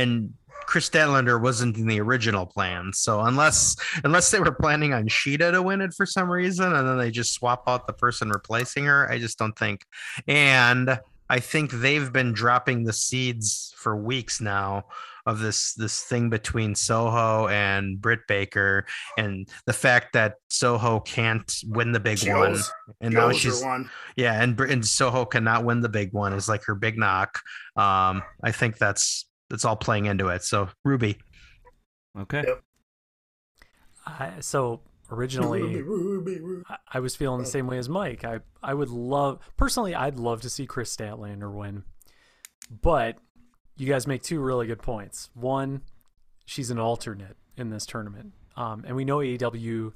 Speaker 2: and Kris Statlander wasn't in the original plan. So unless unless they were planning on Shida to win it for some reason, and then they just swap out the person replacing her, I just don't think. And I think they've been dropping the seeds for weeks now of this this thing between Soho and Britt Baker, and the fact that Soho can't win the big
Speaker 4: She
Speaker 2: one,
Speaker 4: owes-
Speaker 2: and
Speaker 4: she
Speaker 2: now she's
Speaker 4: one.
Speaker 2: yeah, and, and Soho cannot win the big one is like her big knock. Um, I think that's that's all playing into it. So Ruby,
Speaker 1: Okay.
Speaker 4: Yep.
Speaker 3: I, so originally,
Speaker 4: Ruby, Ruby, Ruby.
Speaker 3: I- I was feeling the same way as Mike. I I would love personally, I'd love to see Kris Statlander win, but you guys make two really good points. One, she's an alternate in this tournament, um, and we know AEW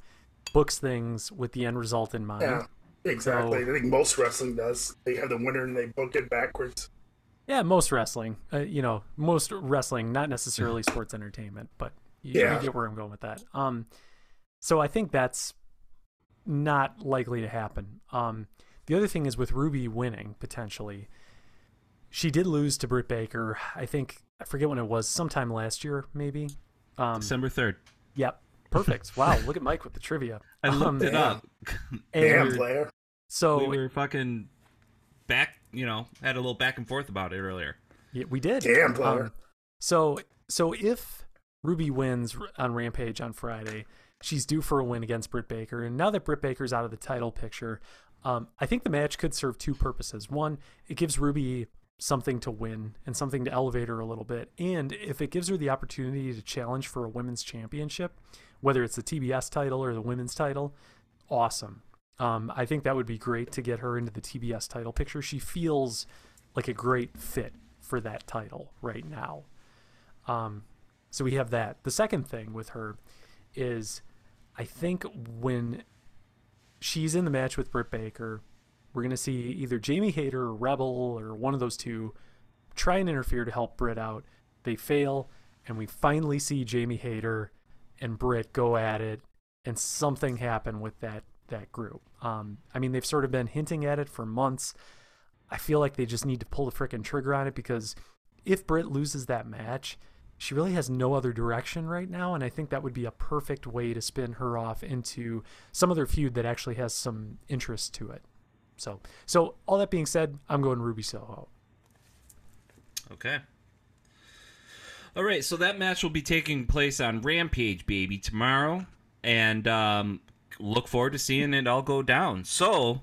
Speaker 3: books things with the end result in mind.
Speaker 4: Yeah, exactly.
Speaker 3: So-
Speaker 4: I think most wrestling does. They have the winner and they book it backwards.
Speaker 3: Yeah, most wrestling, uh, you know, most wrestling, not necessarily sports entertainment, but you,
Speaker 4: Yeah.
Speaker 3: you get where I'm going with that. Um, so I think that's not likely to happen. Um, the other thing is with Ruby winning potentially, she did lose to Britt Baker. I think I forget when it was, sometime last year, maybe. Um,
Speaker 1: December third.
Speaker 3: yep, perfect. wow, look at Mike with the trivia.
Speaker 1: I looked
Speaker 3: Um,
Speaker 1: it
Speaker 4: damn.
Speaker 1: up.
Speaker 4: Damn,
Speaker 3: And
Speaker 4: player.
Speaker 3: so
Speaker 1: we were fucking back. You know, had a little back and forth about it earlier.
Speaker 3: Yeah, we did.
Speaker 4: Damn.
Speaker 3: Um, so so if Ruby wins on Rampage on Friday, she's due for a win against Britt Baker. And now that Britt Baker's out of the title picture, um, I think the match could serve two purposes. One, it gives Ruby something to win and something to elevate her a little bit. And if it gives her the opportunity to challenge for a women's championship, whether it's the TBS title or the women's title, awesome. Um, I think that would be great to get her into the TBS title picture. She feels like a great fit for that title right now. Um, So we have that. The second thing with her is I think when she's in the match with Britt Baker, we're going to see either Jamie Hayter or Rebel or one of those two try and interfere to help Britt out. They fail, and we finally see Jamie Hayter and Britt go at it, and something happen with that that group. Um, I mean, they've sort of been hinting at it for months. I feel like they just need to pull the frickin' trigger on it because if Britt loses that match, she really has no other direction right now, and I think that would be a perfect way to spin her off into some other feud that actually has some interest to it. So, so all that being said, I'm going Ruby Soho.
Speaker 1: Okay. All right, so that match will be taking place on Rampage, baby, tomorrow, and um, look forward to seeing it all go down. So,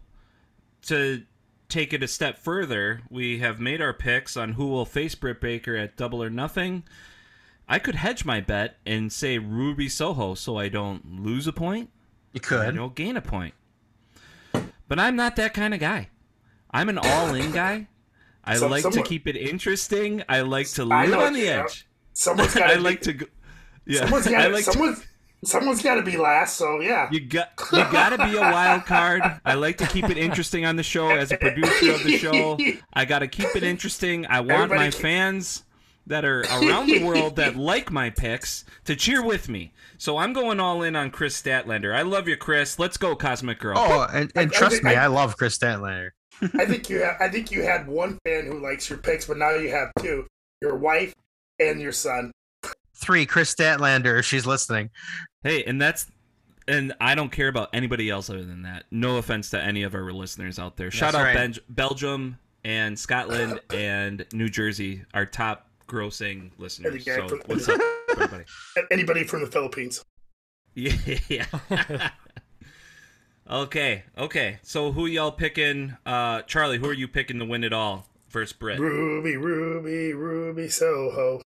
Speaker 1: to take it a step further, we have made our picks on who will face Britt Baker at Double or Nothing. I could hedge my bet and say Ruby Soho, so I don't lose a point.
Speaker 2: You
Speaker 1: I
Speaker 2: could.
Speaker 1: don't gain a point. But I'm not that kind of guy. I'm an all-in guy. I
Speaker 4: Some-
Speaker 1: like to keep it interesting. I like to live on the edge.
Speaker 4: Someone's got
Speaker 1: I like to go. Yeah,
Speaker 4: Someone's
Speaker 1: I
Speaker 4: got
Speaker 1: like to-
Speaker 4: someone's someone's got to be last. So yeah.
Speaker 1: you got you got to be a wild card. I like to keep it interesting on the show as a producer of the show. I got to keep it interesting. I want
Speaker 4: Everybody
Speaker 1: my
Speaker 4: keep-
Speaker 1: fans that are around the world that like my picks to cheer with me. So I'm going all in on Kris Statlander. I love you, Kris. Let's go, Cosmic Girl.
Speaker 2: Oh, and, and
Speaker 4: I- I
Speaker 2: trust
Speaker 4: think
Speaker 2: me,
Speaker 4: I-
Speaker 2: I love Kris Statlander.
Speaker 4: I think you have, I think you had one fan who likes your picks, but now you have two: your wife and your son.
Speaker 2: Three, Kris Statlander, if she's listening.
Speaker 1: Hey, and that's and I don't care about anybody else other than that. No offense to any of our listeners out there. Shout
Speaker 2: That's
Speaker 1: out
Speaker 2: right.
Speaker 1: Ben- Belgium and Scotland and New Jersey, our top grossing listeners.
Speaker 4: And the guy
Speaker 1: So
Speaker 4: from-
Speaker 1: what's up, everybody?
Speaker 4: Anybody from the Philippines?
Speaker 1: Yeah. okay, okay. So who y'all picking? Uh, Charlie, who are you picking to win it all? First Brit.
Speaker 4: Ruby, Ruby, Ruby Soho.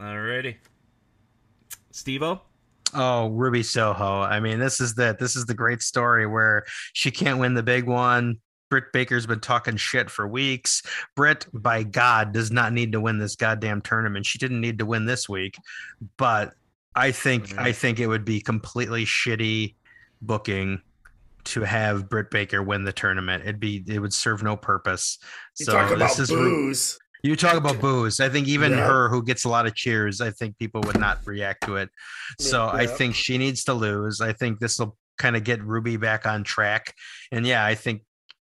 Speaker 1: Alrighty. Steve-O?
Speaker 2: Oh, Ruby Soho. I mean, this is the this is the great story where she can't win the big one. Britt Baker's been talking shit for weeks. Britt, by God, does not need to win this goddamn tournament. She didn't need to win this week, but I think I mm-hmm. think it would be completely shitty booking to have Britt Baker win the tournament. It'd be it would serve no purpose.
Speaker 4: You
Speaker 2: so
Speaker 4: talk about
Speaker 2: this is Ru-
Speaker 4: booze.
Speaker 2: You talk about booze. I think even
Speaker 4: Yeah.
Speaker 2: her, who gets a lot of cheers, I think people would not react to it. So I think she needs to lose. I think this will kind of get Ruby back on track. And yeah, I think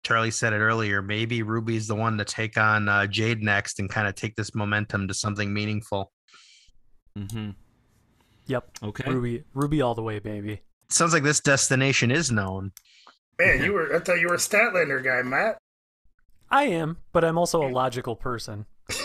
Speaker 2: Charlie said it earlier. Maybe Ruby's the one to take on uh, Jade next and kind of take this momentum to something meaningful.
Speaker 1: Mm-hmm.
Speaker 3: Yep.
Speaker 1: Okay.
Speaker 3: Ruby, Ruby all the way, baby.
Speaker 2: sounds like this destination is known.
Speaker 4: Man, you were I thought you were a Statlander guy, Matt.
Speaker 3: I am, but I'm also a logical person.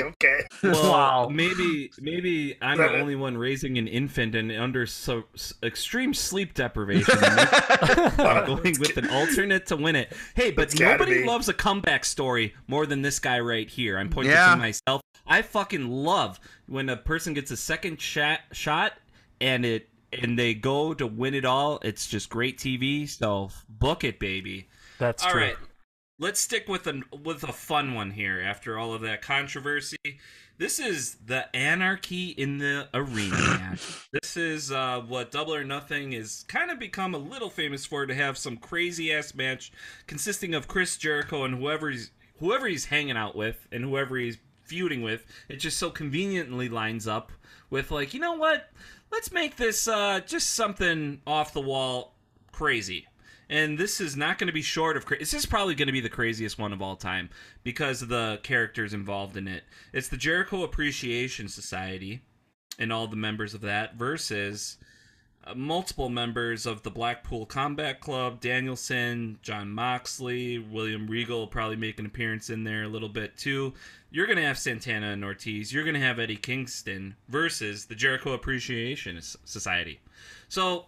Speaker 4: okay.
Speaker 1: Well,
Speaker 2: Wow.
Speaker 1: maybe maybe I'm the only one raising an infant and under so s- extreme sleep deprivation, and I'm going with an alternate to win it. Hey, but nobody
Speaker 4: be.
Speaker 1: loves a comeback story more than this guy right here. I'm pointing
Speaker 2: Yeah.
Speaker 1: to myself. I fucking love when a person gets a second shot shot and it and they go to win it all. It's just great TV. So book it, baby.
Speaker 3: That's
Speaker 1: All
Speaker 3: true.
Speaker 1: right, let's stick with a with a fun one here. After all of that controversy, this is the anarchy in the arena match. This is uh, what Double or Nothing is kind of become a little famous for to have some crazy ass match consisting of Chris Jericho and whoever he's whoever he's hanging out with and whoever he's feuding with. It just so conveniently lines up with like you know what. Let's make this uh, just something off the wall crazy. And this is not going to be short of. Cra- this is probably going to be the craziest one of all time because of the characters involved in it. It's the Jericho Appreciation Society and all the members of that versus uh, multiple members of the Blackpool Combat Club, Danielson, Jon Moxley, William Regal probably make an appearance in there a little bit too. You're going to have Santana and Ortiz. You're going to have Eddie Kingston versus the Jericho Appreciation Society. So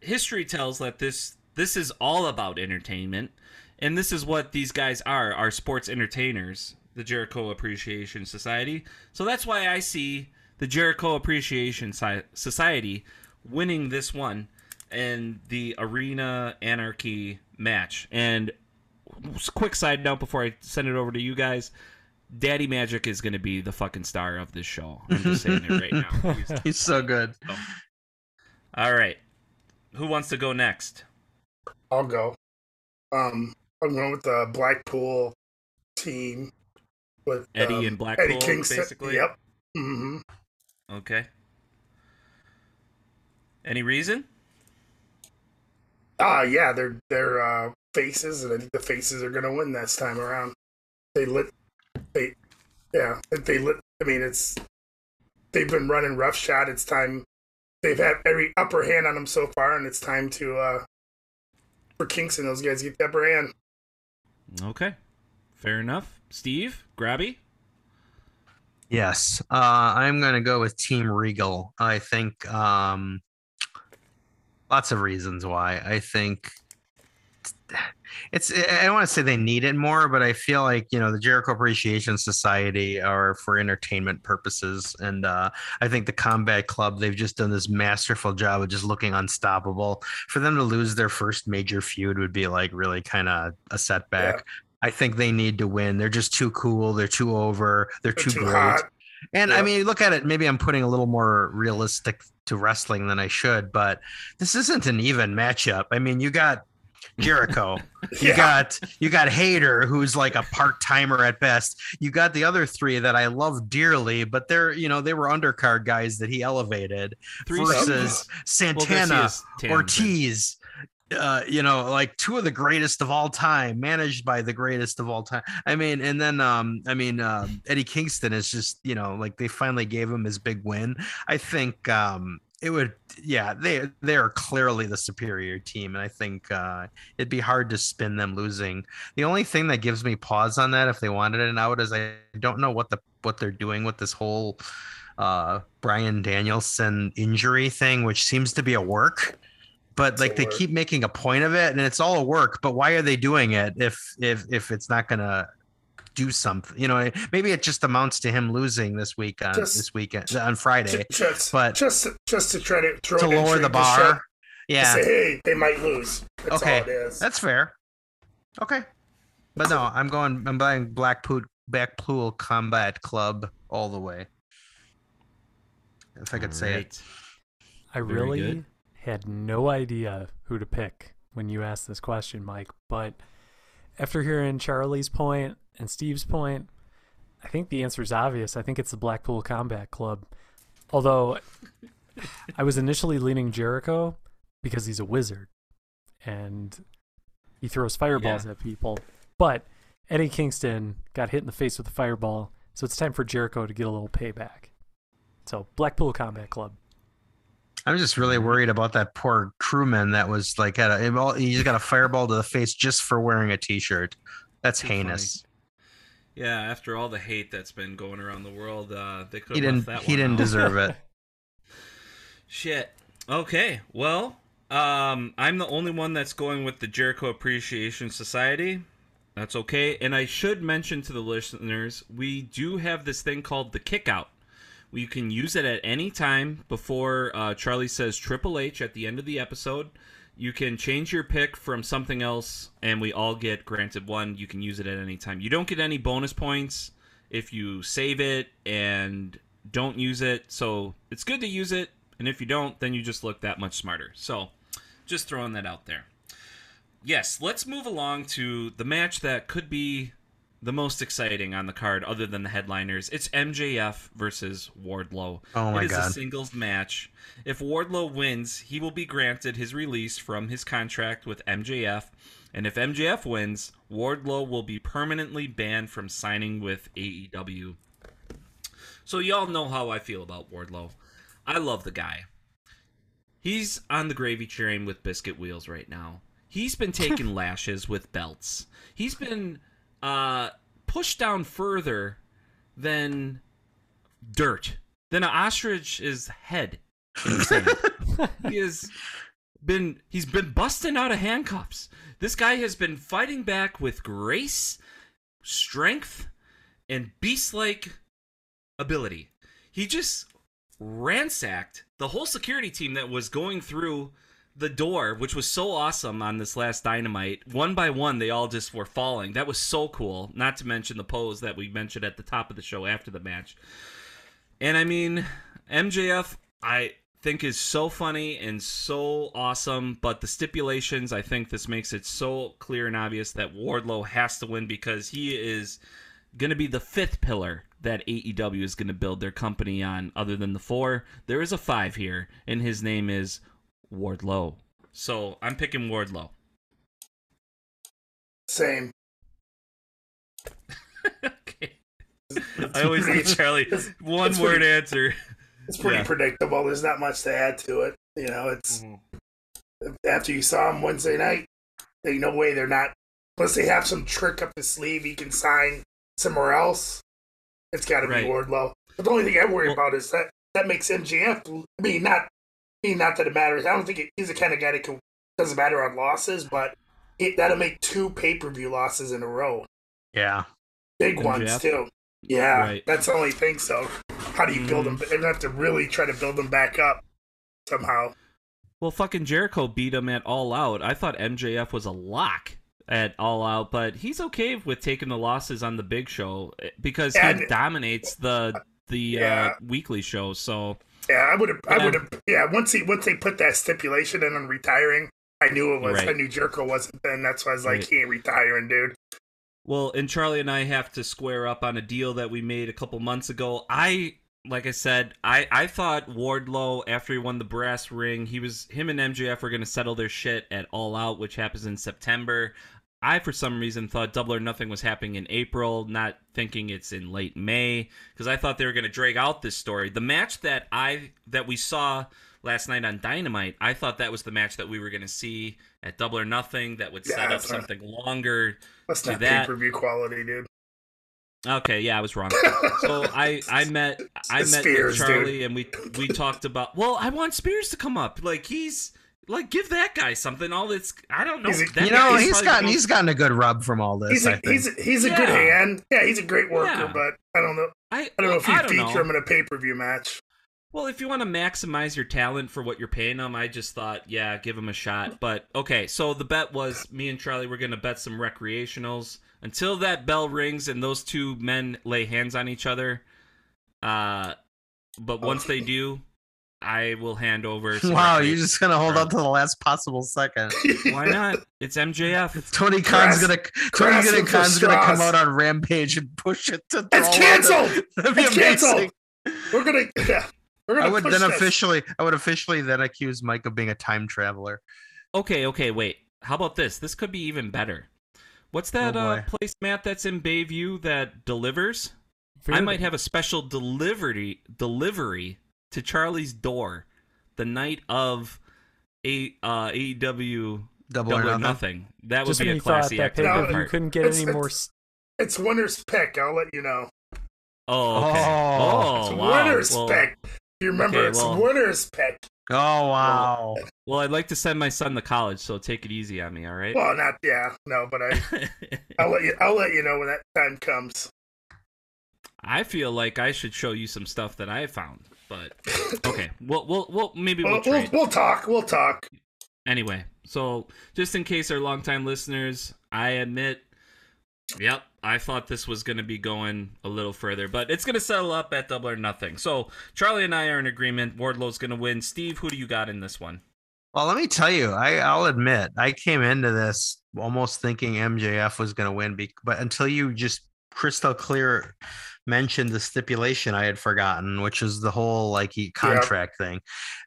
Speaker 1: history tells that this this is all about entertainment and this is what these guys are are sports entertainers the jericho appreciation society so that's why i see the jericho appreciation society winning this one and the arena anarchy match and quick side note before i send it over to you guys Daddy Magic is going to be the fucking star of this show. I'm just saying it right now. He's-
Speaker 2: He's so good.
Speaker 1: All right. Who wants to go next?
Speaker 4: I'll go. Um, I'm going with the Blackpool team with
Speaker 1: Eddie
Speaker 4: um,
Speaker 1: and Blackpool,
Speaker 4: Eddie Kingston.
Speaker 1: basically?
Speaker 4: Yep. hmm
Speaker 1: Okay. Any reason?
Speaker 4: Ah, yeah, they're they're uh, faces, and I think the faces are going to win this time around. They lit, they, yeah, they lit. I mean, it's they've been running roughshod. It's time. They've had every upper hand on them so far, and it's time to uh for Kingston. Those guys get the upper hand.
Speaker 1: Okay. Fair enough. Steve, Grabby?
Speaker 2: Yes, uh, I'm gonna go with Team Regal. I think um, lots of reasons why. I think it's. I don't want to say they need it more, but I feel like you know the Jericho Appreciation Society are for entertainment purposes, and uh, I think the Combat Club they've just done this masterful job of just looking unstoppable. For them to lose their first major feud would be like really kind of a setback. I think they need to win. They're just too cool. They're too over. They're,
Speaker 4: They're
Speaker 2: too,
Speaker 4: too
Speaker 2: great.
Speaker 4: hot.
Speaker 2: And I mean, look at it. Maybe I'm putting a little more realistic to wrestling than I should, but this isn't an even matchup. I mean, you got Jericho, you got you got Hager, who's like a part timer at best. You got the other three that I love dearly, but they're you know they were undercard guys that he elevated
Speaker 1: Three
Speaker 2: versus
Speaker 1: Well, this
Speaker 2: Santana,
Speaker 1: is Tan, but-
Speaker 2: Ortiz. Uh, you know, like two of the greatest of all time, managed by the greatest of all time. I mean, and then um, I mean, um, Eddie Kingston is just, you know, like they finally gave him his big win. I think um it would yeah, they they are clearly the superior team, and I think uh it'd be hard to spin them losing. The only thing that gives me pause on that if they wanted it out is I don't know what the what they're doing with this whole uh Bryan Danielson injury thing, which seems to be a work but
Speaker 4: It's
Speaker 2: like they
Speaker 4: work.
Speaker 2: keep making a point of it and it's all a work but why are they doing it if if if it's not gonna do something you know eh, maybe it just amounts to him losing this week on
Speaker 4: Just-
Speaker 2: this weekend eh, on friday
Speaker 4: Just,
Speaker 2: but-
Speaker 4: just, just to try to throw
Speaker 2: to
Speaker 4: an
Speaker 2: lower
Speaker 4: entry
Speaker 2: the
Speaker 4: show-
Speaker 2: bar
Speaker 4: to
Speaker 2: yeah
Speaker 4: say, hey, they might lose. That's
Speaker 2: Okay.
Speaker 4: all it is.
Speaker 2: that's fair okay but no i'm going i'm buying blackpool blackpool combat club all the way if i could say it
Speaker 3: I
Speaker 1: Very
Speaker 3: really
Speaker 1: good.
Speaker 3: had no idea who to pick when you asked this question, Mike. But after hearing Charlie's point and Steve's point, I think the answer is obvious. I think it's the Blackpool Combat Club. Although I was initially leaning Jericho because he's a wizard and he throws fireballs
Speaker 1: Yeah.
Speaker 3: at people. But Eddie Kingston got hit in the face with a fireball, so it's time for Jericho to get a little payback. So Blackpool Combat Club.
Speaker 2: I'm just really worried about that poor crewman that was like had a he just got a fireball to the face just for wearing a t-shirt. That's
Speaker 1: Too
Speaker 2: heinous.
Speaker 1: Yeah, after all the hate that's been going around the world, uh, they could
Speaker 2: He didn't he didn't
Speaker 1: out.
Speaker 2: deserve it.
Speaker 1: Shit. Okay. Well, um, I'm the only one that's going with the Jericho Appreciation Society. That's okay. And I should mention to the listeners, we do have this thing called the kick out. You can use it at any time before uh, Charlie says Triple H at the end of the episode. You can change your pick from something else, and we all get granted one. You can use it at any time. You don't get any bonus points if you save it and don't use it. So it's good to use it, and if you don't, then you just look that much smarter. So just throwing that out there. Yes, let's move along to the match that could be the most exciting on the card, other than the headliners. It's MJF versus Wardlow.
Speaker 2: Oh my
Speaker 1: It is a singles match. If Wardlow wins, he will be granted his release from his contract with MJF. And if MJF wins, Wardlow will be permanently banned from signing with AEW. So y'all know how I feel about Wardlow. I love the guy. He's on the gravy train with biscuit wheels right now. He's been taking lashes with belts. He's been uh, pushed down further than dirt, than an ostrich's head. in the sand. he has been he's been busting out of handcuffs. This guy has been fighting back with grace, strength, and beast-like ability. He just ransacked the whole security team that was going through the door, which was so awesome on this last Dynamite. One by one, they all just were falling. That was so cool. Not to mention the pose that we mentioned at the top of the show after the match. And I mean, MJF, I think is so funny and so awesome, but the stipulations, I think this makes it so clear and obvious that Wardlow has to win because he is going to be the fifth pillar that AEW is going to build their company on, other than the four. There is a five here, and his name is Wardlow. So I'm picking Wardlow.
Speaker 4: Same.
Speaker 1: okay. I always need Charlie one
Speaker 4: it's
Speaker 1: word
Speaker 4: pretty-
Speaker 1: answer.
Speaker 4: It's pretty
Speaker 1: Yeah.
Speaker 4: predictable. There's not much to add to it. You know, it's
Speaker 1: Mm-hmm.
Speaker 4: after you saw him Wednesday night, there's no way they're not. Unless they have some trick up his sleeve, he can sign somewhere else. It's got to
Speaker 1: Right.
Speaker 4: be Wardlow. But the only thing I worry
Speaker 1: Well-
Speaker 4: about is that that makes MJF. I mean, not. I not that it matters. I don't think he's the kind of guy that can, doesn't matter on losses, but it, that'll make two pay per view losses in a row,
Speaker 2: Yeah.
Speaker 4: big ones
Speaker 1: MJF?
Speaker 4: too. Yeah,
Speaker 1: Right.
Speaker 4: that's the only thing. So, how do you build them?
Speaker 1: Mm.
Speaker 4: They're gonna have to really try to build them back up somehow.
Speaker 1: Well, fucking Jericho beat him at All Out. I thought MJF was a lock at All Out, but he's okay with taking the losses on the Big Show eh, because he dominates the the
Speaker 4: Yeah.
Speaker 1: uh, weekly show. So
Speaker 4: Yeah, I would have. I would have. Yeah, once he once they put that stipulation in on retiring, I knew it was.
Speaker 1: Right.
Speaker 4: I knew Jericho wasn't. Then that's why I was like,
Speaker 1: Right.
Speaker 4: he ain't retiring, dude.
Speaker 1: Well, and Charlie and I have to square up on a deal that we made a couple months ago. I, like I said, I I thought Wardlow after he won the brass ring, he was him and MJF were going to settle their shit at All Out, which happens in September. I, for some reason, thought Double or Nothing was happening in April, not thinking it's in late May, because I thought they were going to drag out this story. The match that I that we saw last night on Dynamite, I thought that was the match that we were going to see at Double or Nothing that would
Speaker 4: Yeah,
Speaker 1: set up something longer.
Speaker 4: That's
Speaker 1: To
Speaker 4: not
Speaker 1: that-
Speaker 4: pay per view quality, dude.
Speaker 1: Okay, yeah, I was wrong. So I I met I met
Speaker 4: Spears,
Speaker 1: Charlie and we we talked about. Well, I want Spears to come up. Like he's like give that guy something. All this I don't know.
Speaker 4: He's a-
Speaker 1: That
Speaker 2: you
Speaker 1: guy
Speaker 2: know,
Speaker 1: is
Speaker 2: he's gotten
Speaker 1: the
Speaker 2: he's gotten a good rub from all this.
Speaker 4: He's
Speaker 2: I
Speaker 4: a
Speaker 2: think.
Speaker 4: he's a, he's a good hand. Yeah, he's a great worker,
Speaker 1: Yeah.
Speaker 4: but I don't know.
Speaker 1: I,
Speaker 4: I don't know if you feature
Speaker 1: know.
Speaker 4: him in a pay per view match.
Speaker 1: Well, if you want to maximize your talent for what you're paying them, I just thought, yeah, give him a shot. But okay, so the bet was me and Charlie were going to bet some recreationals until that bell rings and those two men lay hands on each other. Uh, but once they do, I will hand over.
Speaker 2: Wow, you're just gonna hold on to the last possible second.
Speaker 1: Why not? It's MJF.
Speaker 2: Tony Khan's gonna Tony
Speaker 4: grasping for
Speaker 2: Khan's gonna come out on Rampage and push it to.
Speaker 4: It's
Speaker 2: throw
Speaker 4: canceled!
Speaker 2: That'd be
Speaker 4: It's
Speaker 2: amazing.
Speaker 4: canceled! We're gonna. Yeah, we're gonna
Speaker 2: I would then
Speaker 4: this.
Speaker 2: officially, I would officially then accuse Mike of being a time traveler.
Speaker 1: Okay, okay, wait. How about this? This could be even better. What's that
Speaker 2: Oh,
Speaker 1: uh,
Speaker 2: boy.
Speaker 1: place, Matt, that's in Bayview that delivers? I might have a special delivery delivery to Charlie's door the night of a uh, AEW
Speaker 2: Double,
Speaker 1: Double
Speaker 2: or
Speaker 1: or
Speaker 2: nothing.
Speaker 1: Nothing. That would
Speaker 3: Just
Speaker 1: be a
Speaker 3: you thought
Speaker 1: classy
Speaker 3: that
Speaker 1: act
Speaker 3: pay
Speaker 1: on
Speaker 3: per
Speaker 1: my
Speaker 3: view
Speaker 1: part.
Speaker 3: couldn't get
Speaker 4: It's-
Speaker 3: any more.
Speaker 4: it's- It's winner's pick. I'll let you know.
Speaker 1: Oh, okay.
Speaker 2: Oh.
Speaker 4: It's
Speaker 1: Oh, wow.
Speaker 4: winner's
Speaker 1: Well,
Speaker 4: pick. You remember?
Speaker 1: okay,
Speaker 4: it's
Speaker 1: well-
Speaker 4: winner's pick.
Speaker 2: Oh wow!
Speaker 1: well, I'd like to send my son to college, so take it easy on me, all right?
Speaker 4: Well, not yeah, no, but I. I'll let you. I'll let you know when that time comes.
Speaker 1: I feel like I should show you some stuff that I found, but okay. Well, we'll, we'll maybe we'll
Speaker 4: We'll, we'll,
Speaker 1: trade.
Speaker 4: we'll talk. We'll talk.
Speaker 1: Anyway, so just in case our longtime listeners, I admit, yep, I thought this was going to be going a little further, but it's going to settle up at double or nothing. So Charlie and I are in agreement. Wardlow's going to win. Steve, who do you got in this one?
Speaker 2: Well, let me tell you, I, I'll admit, I came into this almost thinking MJF was going to win, be, but until you just crystal clear mentioned the stipulation I had forgotten, which is the whole like contract thing.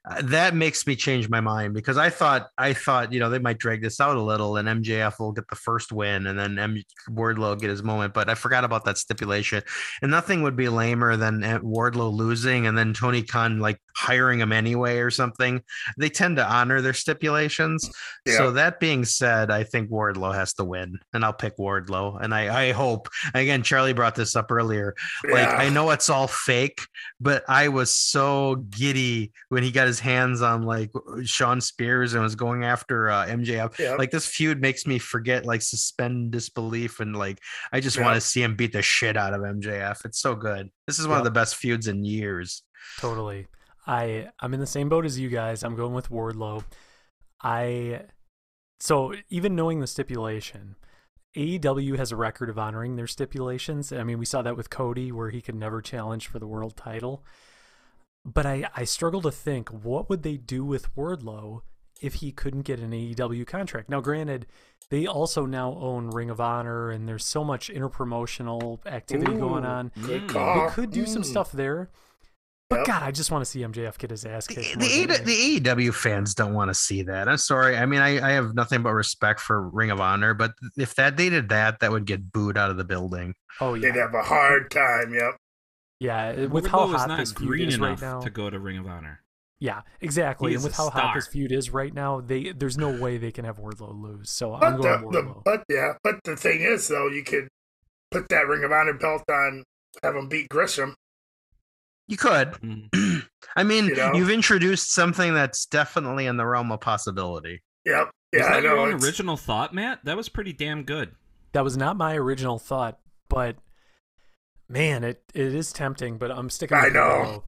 Speaker 2: Uh, that makes me change my mind because I thought I thought you know they might drag this out a little and MJF will get the first win and then M- Wardlow get his moment, but I forgot about that stipulation. And nothing would be lamer than uh, Wardlow losing and then Tony Khan like hiring him anyway or something. They tend to honor their stipulations.
Speaker 4: Yeah.
Speaker 2: So that being said, I think Wardlow has to win, and I'll pick Wardlow. And I, I hope again, Charlie brought this up earlier. Like
Speaker 4: Yeah.
Speaker 2: I know it's all fake, but I was so giddy when he got his hands on like Shawn Spears and was going after uh, MJF.
Speaker 4: Yeah.
Speaker 2: Like this feud makes me forget, like suspend disbelief, and like I just
Speaker 4: Yeah.
Speaker 2: want to see him beat the shit out of MJF. It's so good. This is one of the best feuds in years.
Speaker 3: Totally. I I'm in the same boat as you guys. I'm going with Wardlow. I so even knowing the stipulation, AEW has a record of honoring their stipulations. I mean, we saw that with Cody where he could never challenge for the world title. But I, I struggle to think what would they do with Wardlow if he couldn't get an AEW contract. Now, granted, they also now own Ring of Honor, and there's so much interpromotional activity going on.
Speaker 4: Good call.
Speaker 3: They could do some
Speaker 4: Mm.
Speaker 3: stuff there. But
Speaker 4: Yep.
Speaker 3: God, I just want to see MJF get his ass
Speaker 2: The,
Speaker 3: kicked.
Speaker 2: the,
Speaker 3: more
Speaker 2: A- the AEW fans don't want to see that. I'm sorry. I mean, I, I have nothing but respect for Ring of Honor, but if that they did that, that would get booed out of the building.
Speaker 3: Oh yeah, They'd
Speaker 4: have a hard time. Yep.
Speaker 3: yeah. Uh, with
Speaker 1: Wardlow
Speaker 3: how
Speaker 1: is
Speaker 3: hot
Speaker 1: not
Speaker 3: this feud
Speaker 1: green
Speaker 3: is
Speaker 1: enough
Speaker 3: right now,
Speaker 1: to go to Ring of Honor.
Speaker 3: yeah, exactly. And with
Speaker 1: a
Speaker 3: how hot this feud is right now, they there's no way they can have Wardlow lose. So I'm going
Speaker 4: the, the
Speaker 3: Wardlow.
Speaker 4: but yeah, but the thing is though, you could put that Ring of Honor belt on, have him beat Gresham.
Speaker 2: You could.
Speaker 1: Mm.
Speaker 2: I mean,
Speaker 4: You know?
Speaker 2: you've introduced something that's definitely in the realm of possibility.
Speaker 4: Yep.
Speaker 1: Was
Speaker 4: Yeah, I
Speaker 1: that your
Speaker 4: know.
Speaker 1: own
Speaker 4: it's-
Speaker 1: original thought, Matt? That was pretty damn good.
Speaker 3: That was not my original thought, but man, it, it is tempting. But I'm sticking.
Speaker 4: I
Speaker 3: with
Speaker 4: know.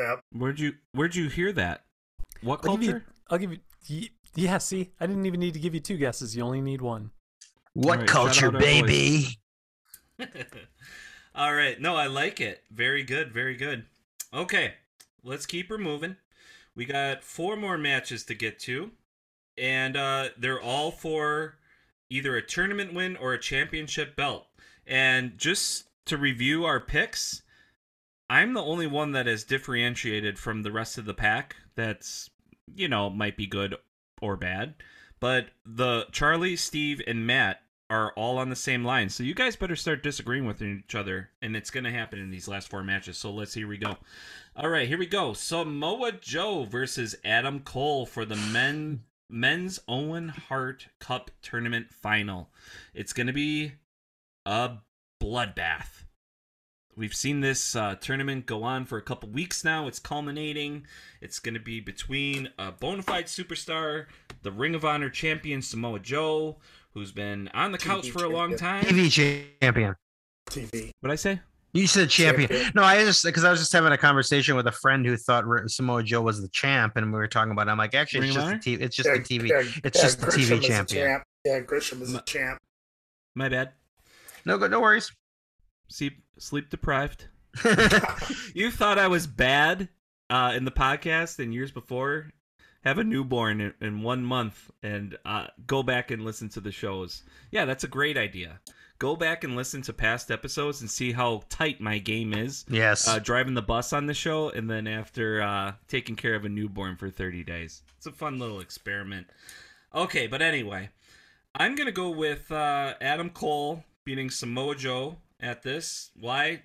Speaker 3: Wardlow.
Speaker 1: Where'd you Where'd you hear that? What
Speaker 3: I'll give you.
Speaker 1: culture?
Speaker 3: I'll give you. Yeah, see, I didn't even need to give you two guesses. You only need one.
Speaker 2: What
Speaker 1: right,
Speaker 2: culture, baby?
Speaker 1: All right. No, I like it. Very good. Very good. Okay. Let's keep her moving. We got four more matches to get to. And uh, they're all for either a tournament win or a championship belt. And just to review our picks, I'm the only one that is differentiated from the rest of the pack that's, you know, might be good or bad. But the Charlie, Steve, and Matt are all on the same line. So you guys better start disagreeing with each other. And it's going to happen in these last four matches. So let's here we go. All right, here we go. Samoa Joe versus Adam Cole for the men men's Owen Hart Cup tournament final. It's going to be a bloodbath. We've seen this uh, tournament go on for a couple weeks now. It's culminating. It's going to be between a bona fide superstar, the Ring of Honor champion Samoa Joe, who's been on the couch for a long time.
Speaker 2: TV champion.
Speaker 4: TV.
Speaker 1: What I say?
Speaker 2: You said champion.
Speaker 4: Champion.
Speaker 2: No, I just because I was just having a conversation with a friend who thought Samoa Joe was the champ, and we were talking about. It. I'm like, actually, it's
Speaker 1: Ring
Speaker 2: just the TV. It's just
Speaker 4: Yeah,
Speaker 2: the TV.
Speaker 4: yeah,
Speaker 2: it's
Speaker 4: yeah,
Speaker 2: just the TV champion.
Speaker 4: champ. Yeah, Gresham is
Speaker 1: Ma-
Speaker 4: a champ.
Speaker 1: My bad.
Speaker 2: No, good. No worries.
Speaker 1: Sleep, sleep deprived. you thought I was bad uh, in the podcast and years before. Have a newborn in, in one month and uh, go back and listen to the shows. Yeah, that's a great idea. Go back and listen to past episodes and see how tight my game is.
Speaker 2: yes.
Speaker 1: Uh, driving the bus on the show and then after uh, taking care of a newborn for 30 days. It's a fun little experiment. Okay, but anyway, I'm going to go with uh, Adam Cole beating Samoa Joe at this. Why?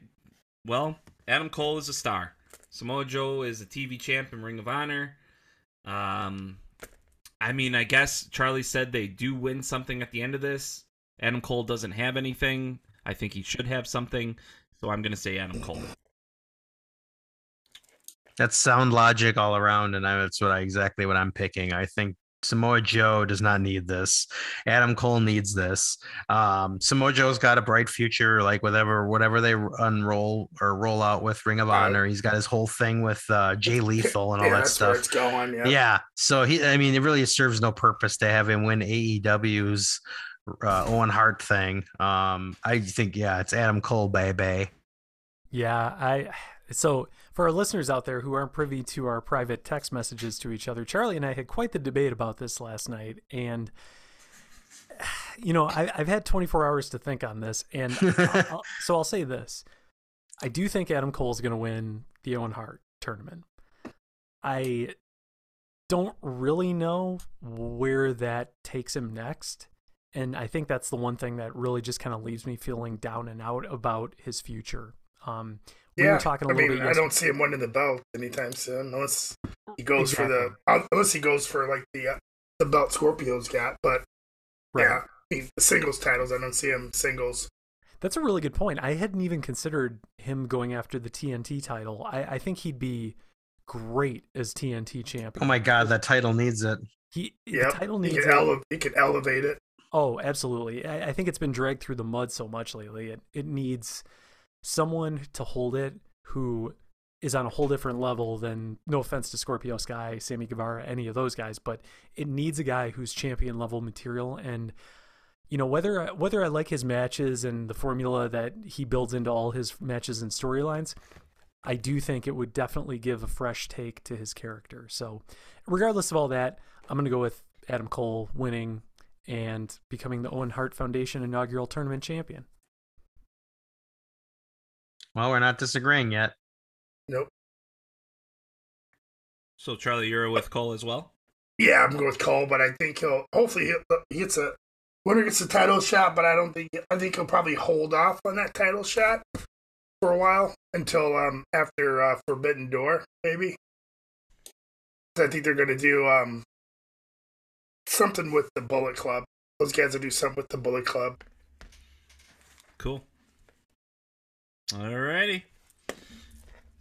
Speaker 1: Well, Adam Cole is a star. Samoa Joe is a TV champ in Ring of Honor. Um, I mean, I guess Charlie said they do win something at the end of this. Adam Cole doesn't have anything. I think he should have something. So I'm going to say Adam Cole.
Speaker 2: That's sound logic all around, and I, that's what I exactly what I'm picking. I think Samoa Joe does not need this. Adam Cole needs this. Um, Samoa Joe's got a bright future, like whatever whatever they unroll or roll out with Ring of
Speaker 4: Right.
Speaker 2: Honor. He's got his whole thing with uh, Jay Lethal and all
Speaker 4: yeah,
Speaker 2: that stuff.
Speaker 4: it's going. Yeah.
Speaker 2: Yeah. So he, I mean, it really serves no purpose to have him win AEW's uh, Owen Hart thing. Um, I think, yeah, it's Adam Cole, baby.
Speaker 3: Yeah, I so for our listeners out there who aren't privy to our private text messages to each other, Charlie and I had quite the debate about this last night, and you know I, I've had 24 hours to think on this, and I'll, I'll- so I'll say this: I do think Adam Cole is going to win the Owen Hart tournament. I don't really know where that takes him next. And I think that's the one thing that really just kind of leaves me feeling down and out about his future. Um, we
Speaker 4: yeah.
Speaker 3: were talking a
Speaker 4: I
Speaker 3: little
Speaker 4: mean,
Speaker 3: bit.
Speaker 4: I
Speaker 3: yesterday-
Speaker 4: don't see him winning the belt anytime soon, unless he goes for the uh, unless he goes for like the uh, the belt Scorpio's got. But
Speaker 3: Right.
Speaker 4: yeah, I mean, the singles titles, I don't see him singles.
Speaker 3: That's a really good point. I hadn't even considered him going after the TNT title. I, I think he'd be great as TNT champion.
Speaker 2: Oh my God, that title needs it.
Speaker 3: He
Speaker 4: Yeah,
Speaker 3: the title
Speaker 4: he
Speaker 3: needs
Speaker 4: can,
Speaker 3: a-
Speaker 4: ele- he can elevate it.
Speaker 3: Oh, absolutely. I, I think it's been dragged through the mud so much lately. It it needs someone to hold it who is on a whole different level than no offense to Scorpio Sky, Sammy Guevara, any of those guys, but it needs a guy who's champion level material and you know whether whether I like his matches and the formula that he builds into all his matches and storylines, I do think it would definitely give a fresh take to his character. So, regardless of all that, I'm going to go with Adam Cole winning and becoming the Owen Hart Foundation inaugural tournament champion.
Speaker 2: Well, we're not disagreeing yet.
Speaker 4: Nope.
Speaker 1: So Charlie, you're with Cole as well.
Speaker 4: Yeah, I'm going with Cole, but I think he'll hopefully he'll, he gets a winner gets a title shot, but I don't think I think he'll probably hold off on that title shot for a while until um after uh, Forbidden Door, maybe. I think they're going to do um something with the Bullet Club. Those guys will do something with the Bullet Club.
Speaker 1: Cool. Alrighty.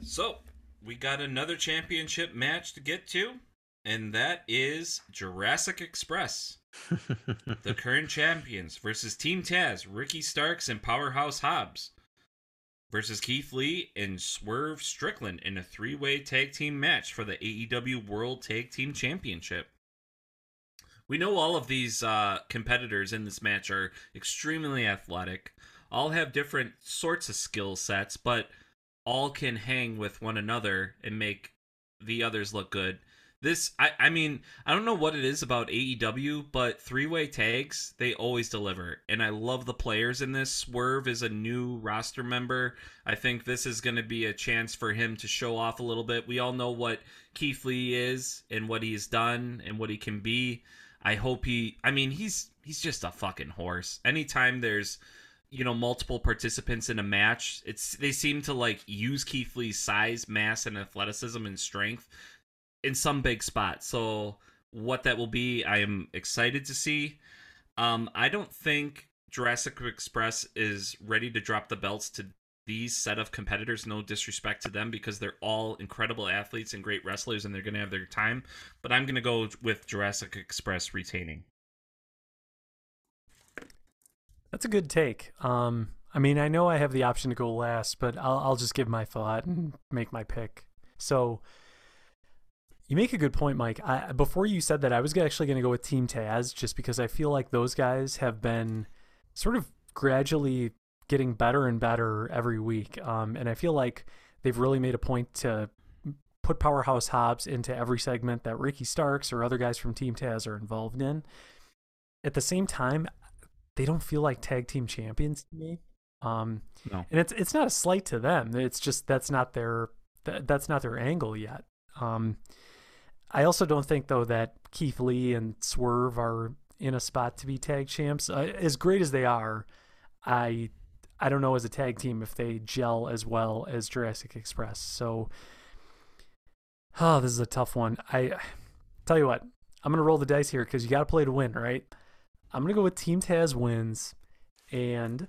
Speaker 1: So we got another championship match to get to, and that is Jurassic Express. the current champions versus Team Taz, Ricky Starks and Powerhouse Hobbs versus Keith Lee and Swerve Strickland in a three-way tag team match for the AEW World Tag Team Championship. We know all of these uh, competitors in this match are extremely athletic, all have different sorts of skill sets, but all can hang with one another and make the others look good. This, I, I mean, I don't know what it is about AEW, but three way tags, they always deliver. And I love the players in this. Swerve is a new roster member. I think this is going to be a chance for him to show off a little bit. We all know what Keith Lee is and what he's done and what he can be. I hope he, I mean, he's he's just a fucking horse. Anytime there's you know multiple participants in a match it's they seem to like use keith lee's size mass and athleticism and strength in some big spot so what that will be i am excited to see. Um i don't think jurassic express is ready to drop the belts to these set of competitors no disrespect to them because they're all incredible athletes and great wrestlers and they're going to have their time but i'm going to go with jurassic express retaining
Speaker 3: That's a good take. Um, I mean, I know I have the option to go last, but I'll, I'll just give my thought and make my pick. So, you make a good point, Mike. I, before you said that, I was actually going to go with Team Taz just because I feel like those guys have been sort of gradually getting better and better every week. Um, and I feel like they've really made a point to put Powerhouse Hobbs into every segment that Ricky Starks or other guys from Team Taz are involved in. At the same time, they don't feel like tag team champions to me. Um,
Speaker 1: no.
Speaker 3: and it's it's not a slight to them. It's just that's not their that, that's not their angle yet. Um, I also don't think though that Keith Lee and Swerve are in a spot to be tag champs. Uh, as great as they are, I I don't know as a tag team if they gel as well as Jurassic Express. So, oh, this is a tough one. I tell you what, I'm gonna roll the dice here because you got to play to win, right? I'm gonna go with Team Taz wins, and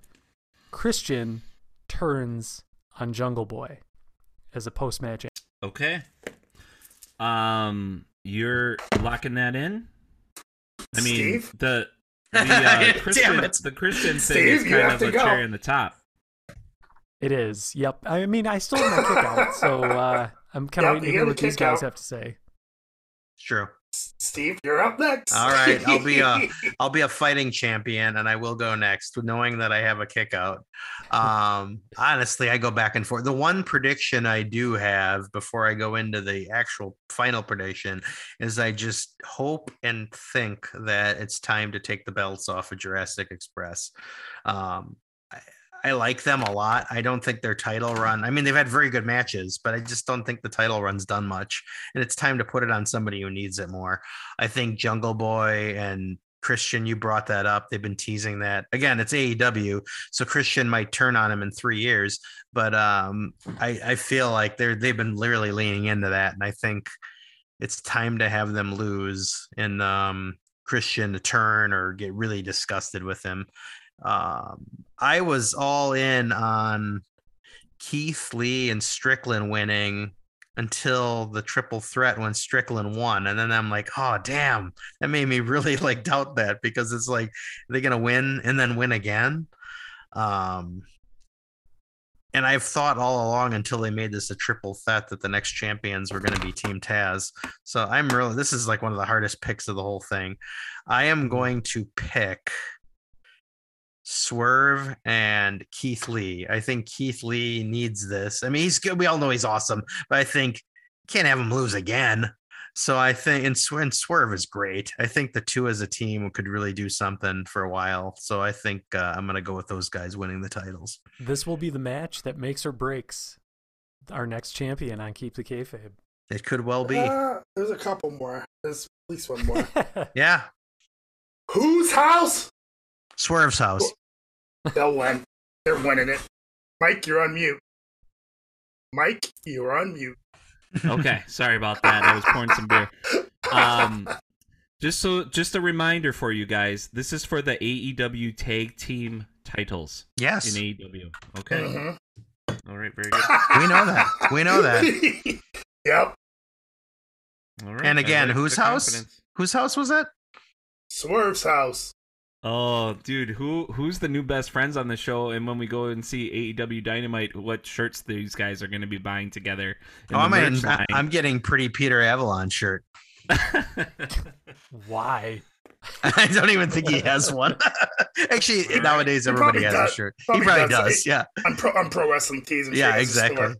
Speaker 3: Christian turns on Jungle Boy as a post match.
Speaker 1: Okay. Um, you're locking that in. I mean,
Speaker 4: Steve?
Speaker 1: the the uh, Christian
Speaker 2: it.
Speaker 1: the Christian thing
Speaker 4: Steve,
Speaker 1: is
Speaker 4: you
Speaker 1: kind
Speaker 4: have
Speaker 1: of
Speaker 4: to
Speaker 1: a
Speaker 4: go.
Speaker 1: cherry in the top.
Speaker 3: It is. Yep. I mean, I still have my kick out, so uh, I'm kind of
Speaker 4: Yep,
Speaker 3: waiting to hear what these guys
Speaker 4: out.
Speaker 3: have to say.
Speaker 2: It's true.
Speaker 4: Steve, you're up next.
Speaker 2: All right, I'll be a I'll be a fighting champion, and I will go next, knowing that I have a kick out. Um, honestly, I go back and forth. The one prediction I do have before I go into the actual final prediction is I just hope and think that it's time to take the belts off of Jurassic Express. Um, I, like them a lot. I don't think their title run. I mean, they've had very good matches, but I just don't think the title run's done much. And it's time to put it on somebody who needs it more. I think Jungle Boy and Christian, you brought that up. They've been teasing that. Again, it's AEW, so Christian might turn on him in three years. But um, I, I feel like they're they've been literally leaning into that, and I think it's time to have them lose and um, Christian to turn or get really disgusted with him. Um, I was all in on Keith Lee and Strickland winning until the triple threat when Strickland won. And then I'm like, oh damn, that made me really like doubt that because it's like are they're gonna win and then win again. Um And I've thought all along until they made this a triple threat that the next champions were to be Team Taz. So I'm really this is like one of the hardest picks of the whole thing. I am going to pick Swerve and Keith Lee. I think Keith Lee needs this. I mean, he's good. We all know he's awesome, but I think can't have him lose again. So I think and, Sw- and Swerve is great. I think the two as a team could really do something for a while. So I think uh, I'm gonna go with those guys winning the titles.
Speaker 3: This will be the match that makes or breaks our next champion on Keep the Kayfabe.
Speaker 2: It could well be.
Speaker 4: Uh, there's a couple more. There's at least one more.
Speaker 2: Yeah,
Speaker 4: Whose house?
Speaker 2: Swerve's house.
Speaker 4: They'll win. They're winning it. Mike, you're on mute. Mike, you're on mute.
Speaker 1: Okay, sorry about that. I was pouring some beer. Um, just so, just a reminder for you guys. This is for the AEW Tag Team titles
Speaker 2: Yes,
Speaker 1: in AEW. Okay.
Speaker 4: Mhm.
Speaker 1: All right. Very good.
Speaker 2: we know that. We know that.
Speaker 4: yep.
Speaker 1: All right.
Speaker 2: And again, whose house?
Speaker 1: confidence.
Speaker 2: Whose house was that?
Speaker 4: Swerve's house.
Speaker 1: Oh, dude, who who's the new best friends on the show? And when we go and see AEW Dynamite, what shirts these guys are going to be buying together?
Speaker 2: Oh, I'm, in. I'm getting pretty Peter Avalon shirt.
Speaker 3: Why?
Speaker 2: I don't even think he has one. Actually, nowadays
Speaker 4: He
Speaker 2: everybody has
Speaker 4: does.
Speaker 2: a shirt.
Speaker 4: Probably
Speaker 2: he probably
Speaker 4: does.
Speaker 2: does. Yeah.
Speaker 4: On pro, on pro wrestling tees. I'm sure
Speaker 2: Yeah.
Speaker 4: there's a.
Speaker 2: Exactly.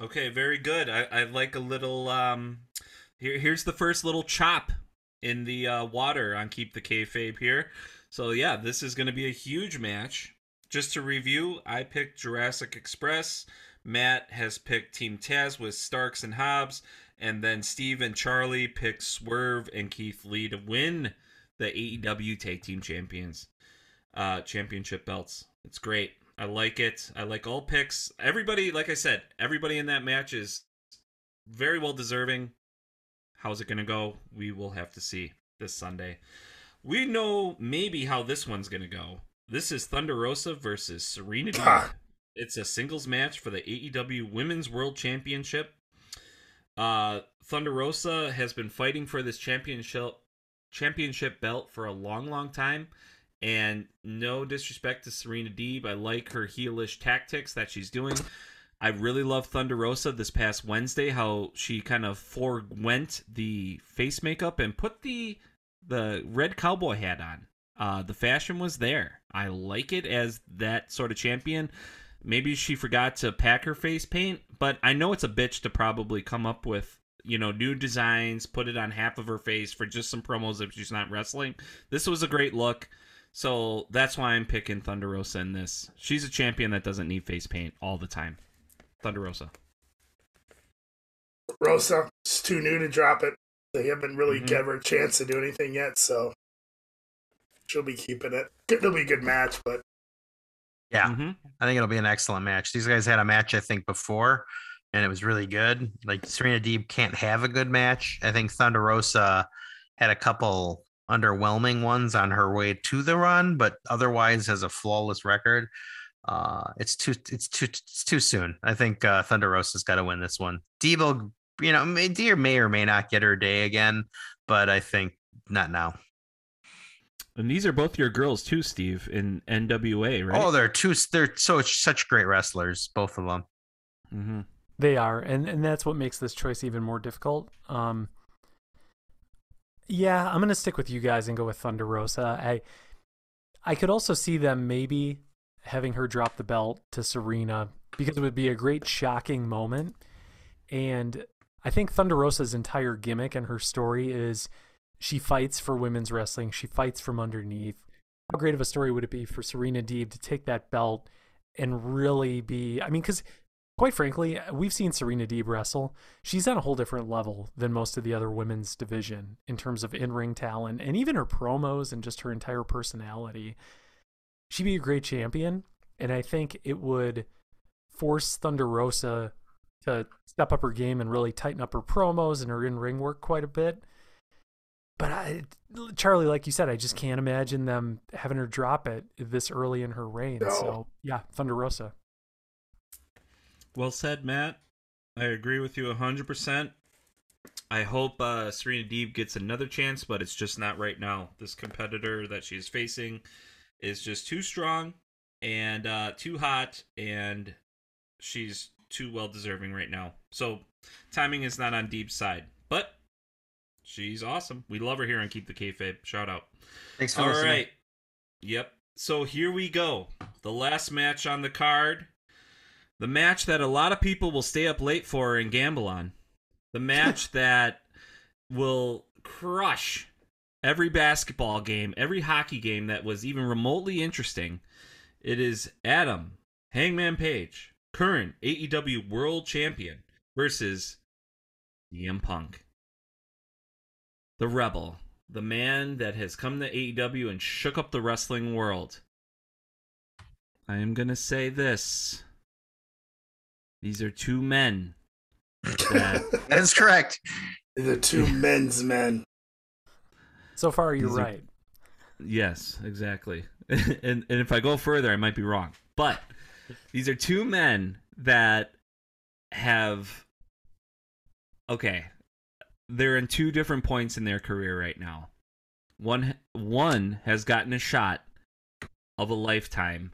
Speaker 1: Okay, very good. I, I like a little. Um, here, here's the first little chop in the uh, water on Keep the Kayfabe here. So yeah, this is going to be a huge match. Just to review, I picked Jurassic Express. Matt has picked Team Taz with Starks and Hobbs, and then Steve and Charlie picked Swerve and Keith Lee to win the AEW Tag Team Champions uh, Championship belts. It's great. I like it. I like all picks. Everybody, like I said, everybody in that match is very well deserving. How's it going to go? We will have to see this Sunday. We know maybe how this one's going to go. This is Thunder Rosa versus Serena.
Speaker 4: Ah.
Speaker 1: It's a singles match for the AEW Women's World Championship. Uh, Thunder Rosa has been fighting for this championship championship belt for a long, long time. And no disrespect to Serena Deeb, I like her heelish tactics that she's doing. I really love Thunder Rosa this past Wednesday, how she kind of forewent the face makeup and put the the red cowboy hat on. Uh, the fashion was there. I like it as that sort of champion. Maybe she forgot to pack her face paint, but I know it's a bitch to probably come up with you know new designs, put it on half of her face for just some promos if she's not wrestling. This was a great look. So that's why I'm picking Thunder Rosa in this. She's a champion that doesn't need face paint all the time. Thunder Rosa.
Speaker 4: Rosa, it's too new to drop it. They haven't really
Speaker 1: Mhm.
Speaker 4: given her a chance to do anything yet, so she'll be keeping it. It'll be a good match, but
Speaker 2: Yeah.
Speaker 1: hmm
Speaker 2: I think it'll be an excellent match. These guys had a match, I think, before, and it was really good. Like Serena Deeb can't have a good match. I think Thunder Rosa had a couple underwhelming ones on her way to the run, but otherwise has a flawless record. Uh, it's too it's too it's too soon. I think uh, Thunder Rosa's got to win this one. Deeb will, you know, may, Deeb may or may not get her day again, but I think not now.
Speaker 1: And these are both your girls too, Steve, in NWA, right?
Speaker 2: Oh, they're two. They're so such great wrestlers, both of them.
Speaker 1: hmm
Speaker 3: They are, and and that's what makes this choice even more difficult. Um, yeah, I'm gonna stick with you guys and go with Thunder Rosa. I I could also see them maybe having her drop the belt to Serena because it would be a great shocking moment. And I think Thunder Rosa's entire gimmick and her story is she fights for women's wrestling. She fights from underneath. How great of a story would it be for Serena Deeb to take that belt and really be? I mean, because quite frankly, we've seen Serena Deeb wrestle. She's on a whole different level than most of the other women's division in terms of in-ring talent and even her promos and just her entire personality. She'd be a great champion, and I think it would force Thunder Rosa to step up her game and really tighten up her promos and her in-ring work quite a bit. But I, Charlie, like you said, I just can't imagine them having her drop it this early in her reign.
Speaker 4: No.
Speaker 3: So yeah, Thunder Rosa.
Speaker 1: Well said, Matt. I agree with you 100%. I hope uh, Serena Deeb gets another chance, but it's just not right now. This competitor that she's facing is just too strong. and uh, too hot, and she's too well deserving right now. So timing is not on Deeb's side, but she's awesome. We love her here on Keep the Kayfabe. Shout out.
Speaker 2: Thanks for
Speaker 1: All
Speaker 2: listening.
Speaker 1: right. Yep. So here we go. The last match on the card. The match that a lot of people will stay up late for and gamble on. The match that will crush every basketball game, every hockey game that was even remotely interesting. It is Adam Hangman Page, current AEW World Champion, versus CM Punk. The Rebel, the man that has come to AEW and shook up the wrestling world. I am going to say this. These are two men that
Speaker 2: That is correct.
Speaker 4: the two men's men.
Speaker 3: So far, you're
Speaker 1: These are-
Speaker 3: right.
Speaker 1: Yes, exactly. and and if I go further, I might be wrong. But these are two men that have okay. They're in two different points in their career right now. One one has gotten a shot of a lifetime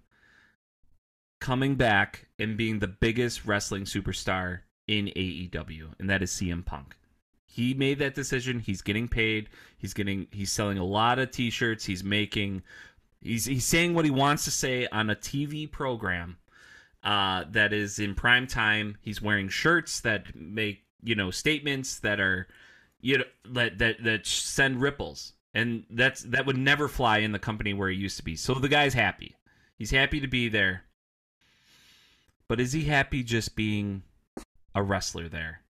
Speaker 1: coming back and being the biggest wrestling superstar in AEW, and that is CM Punk. He made that decision. He's getting paid. He's getting he's selling a lot of t-shirts. He's making he's he's saying what he wants to say on a TV program uh that is in prime time. He's wearing shirts that make, you know, statements that are you know that that that send ripples. And that's that would never fly in the company where he used to be. So the guy's happy. He's happy to be there. But is he happy just being a wrestler there?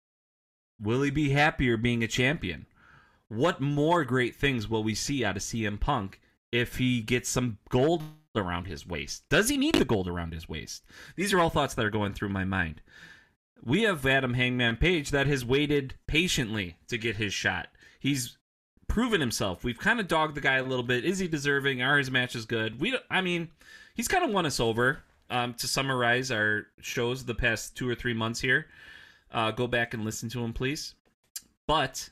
Speaker 1: Will he be happier being a champion? What more great things will we see out of CM Punk if he gets some gold around his waist? Does he need the gold around his waist? These are all thoughts that are going through my mind. We have Adam Hangman Page that has waited patiently to get his shot. He's proven himself. We've kind of dogged the guy a little bit. Is he deserving? Are his matches good? We, I mean, he's kind of won us over. Um, to summarize our shows the past two or three months here, uh, go back and listen to him, please. But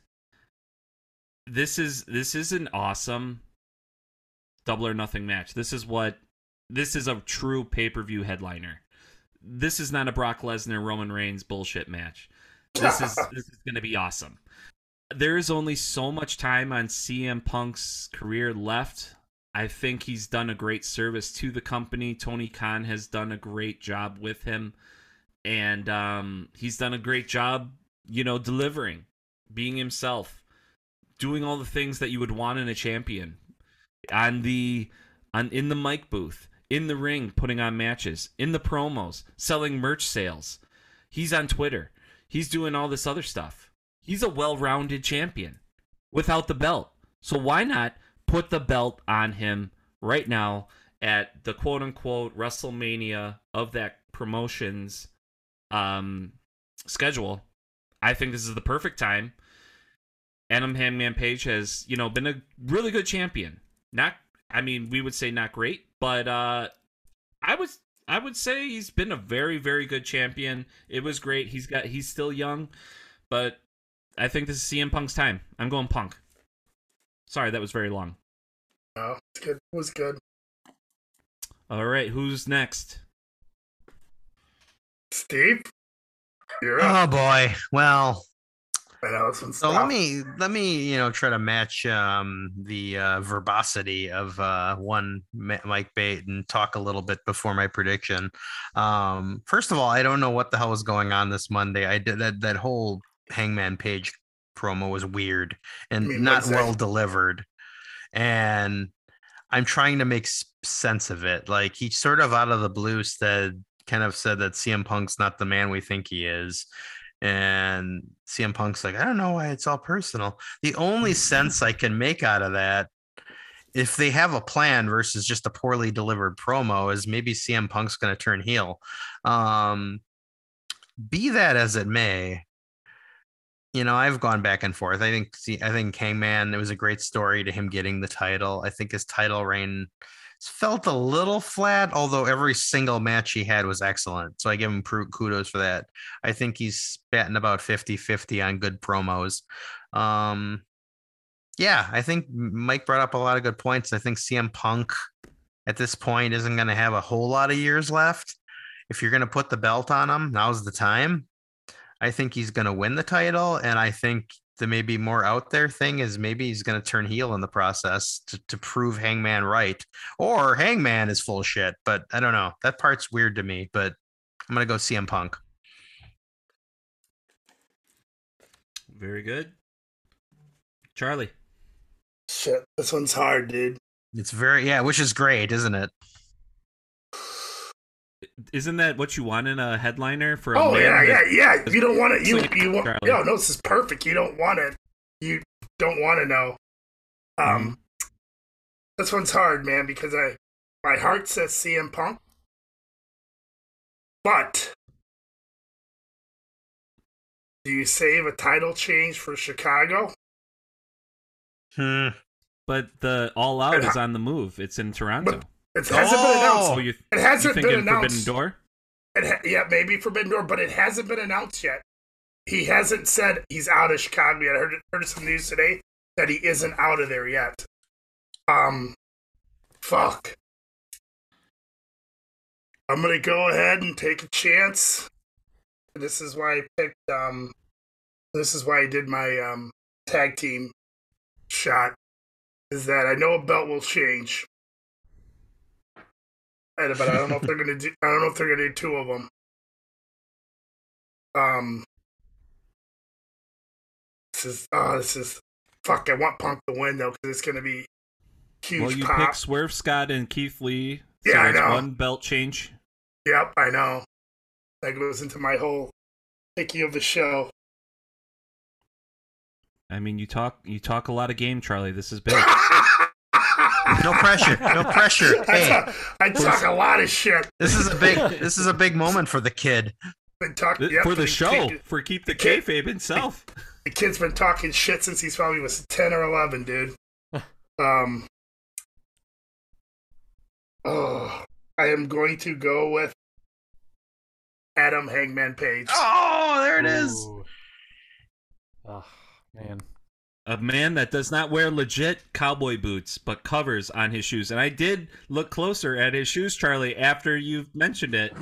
Speaker 1: this is this is an awesome double or nothing match. This is what this is a true pay per view headliner. This is not a Brock Lesnar Roman Reigns bullshit match. This is this is going to be awesome. There is only so much time on CM Punk's career left. I think he's done a great service to the company. Tony Khan has done a great job with him, and um, he's done a great job, you know, delivering, being himself, doing all the things that you would want in a champion, on the on in the mic booth, in the ring, putting on matches, in the promos, selling merch sales. He's on Twitter. He's doing all this other stuff. He's a well-rounded champion without the belt. So why not put the belt on him right now at the quote unquote WrestleMania of that promotion's um, schedule? I think this is the perfect time. Adam Hangman Page has, you know, been a really good champion. Not, I mean, we would say not great, but uh, I was, I would say he's been a very, very good champion. It was great. He's got, he's still young, but I think this is CM Punk's time. I'm going Punk. Sorry, that was very long.
Speaker 4: Oh, it's good. It was good.
Speaker 1: All right, who's next?
Speaker 4: Steve, you're up.
Speaker 2: Oh boy. Well,
Speaker 4: I
Speaker 2: so let me let me you know try to match um the uh, verbosity of uh one Mike Bate and talk a little bit before my prediction. Um first of all, I don't know what the hell was going on this Monday. I did that that whole Hangman Page promo was weird and
Speaker 4: You mean
Speaker 2: not well delivered. And I'm trying to make sense of it. Like he sort of out of the blue said kind of said that CM Punk's not the man we think he is. And CM Punk's like, I don't know why it's all personal. The only sense I can make out of that, if they have a plan versus just a poorly delivered promo, is maybe CM Punk's going to turn heel. Um, be that as it may, you know, I've gone back and forth. I think, see, I think Hangman, it was a great story to him getting the title. I think his title reign felt a little flat, although every single match he had was excellent. So I give him kudos for that. I think he's batting about 50 50 on good promos. Um, yeah, I think Mike brought up a lot of good points. I think CM Punk at this point isn't going to have a whole lot of years left. If you're going to put the belt on him, now's the time. I think he's going to win the title. And I think the maybe more out there thing is maybe he's going to turn heel in the process to, to prove Hangman right. Or Hangman is full of shit. But I don't know. That part's weird to me. But I'm going to go CM Punk.
Speaker 1: Very good. Charlie.
Speaker 4: Shit, this one's hard, dude.
Speaker 2: It's very, yeah, which is great, isn't it?
Speaker 1: Isn't that what you want in a headliner for a
Speaker 4: Oh yeah, yeah, yeah. You don't want it. You you want?
Speaker 1: Charlie.
Speaker 4: No, no, this is perfect. You don't want it. You don't want to know. Um, this one's hard, man, because I my heart says CM Punk, but do you save a title change for Chicago?
Speaker 2: Hmm.
Speaker 1: But the All Out is on the move. It's in Toronto.
Speaker 4: But it hasn't been announced.
Speaker 1: oh, you,
Speaker 4: It hasn't
Speaker 1: you
Speaker 4: been
Speaker 1: thinking Forbidden
Speaker 4: announced.
Speaker 1: Door?
Speaker 4: It ha- yeah, maybe Forbidden Door, but it hasn't been announced yet. He hasn't said he's out of Chicago yet. I heard, heard some news today that he isn't out of there yet. Um, fuck. I'm gonna go ahead and take a chance. This is why I picked. Um, this is why I did my um tag team shot. Is that I know a belt will change, but I don't know if they're gonna do. I don't know if they're gonna do two of them. Um, this is oh, this is fuck. I want Punk to win though because it's gonna be huge
Speaker 1: Well, you
Speaker 4: pop.
Speaker 1: pick Swerve Scott and Keith Lee. So
Speaker 4: Yeah, I know.
Speaker 1: one belt change.
Speaker 4: Yep, I know. That goes into my whole picking of the show.
Speaker 1: I mean, you talk you talk a lot of game, Charlie. This is big.
Speaker 2: No pressure. No pressure.
Speaker 4: I, talk, I talk a lot of shit.
Speaker 2: this is a big this is a big moment for the kid.
Speaker 4: Been talk,
Speaker 1: Th-
Speaker 4: yep,
Speaker 1: for the
Speaker 4: kid-
Speaker 1: show, for keep the
Speaker 4: kid-
Speaker 1: kayfabe himself.
Speaker 4: The kid's been talking shit since he's probably was ten or eleven, dude. um. Oh, I am going to go with Adam Hangman Page.
Speaker 2: Oh, there it is.
Speaker 3: Ooh. Oh, man.
Speaker 1: A man that does not wear legit cowboy boots, but covers on his shoes. And I did look closer at his shoes, Charlie, after you've mentioned it.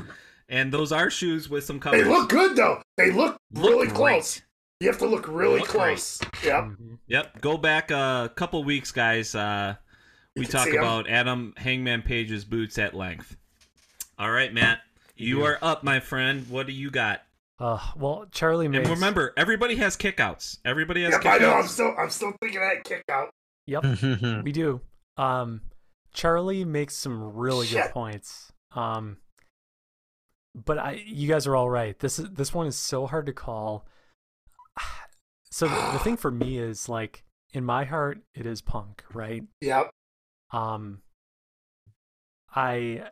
Speaker 1: And those are shoes with some covers.
Speaker 4: They look good though. They look,
Speaker 1: Look
Speaker 4: really
Speaker 1: great.
Speaker 4: close. You have to look really
Speaker 1: Look
Speaker 4: close. Yep.
Speaker 3: Mhm.
Speaker 1: Yep. Go back a couple weeks, guys. Uh, we
Speaker 4: can
Speaker 1: talk
Speaker 4: see 'em.
Speaker 1: about Adam Hangman Page's boots at length. All right, Matt. You are up, my friend. What do you got?
Speaker 3: Uh, well, Charlie makes.
Speaker 1: And remember, everybody has kickouts. Everybody has
Speaker 4: Yep. I know. I'm
Speaker 1: kickouts.
Speaker 4: still, I'm still thinking of that kick out.
Speaker 3: Yep, we do. Um, Charlie makes some really good
Speaker 4: Shit.
Speaker 3: points. Um, but I, you guys are all right. This is this one is so hard to call. So the, the thing for me is like in my heart, it is Punk, right?
Speaker 4: Yep.
Speaker 3: Um, I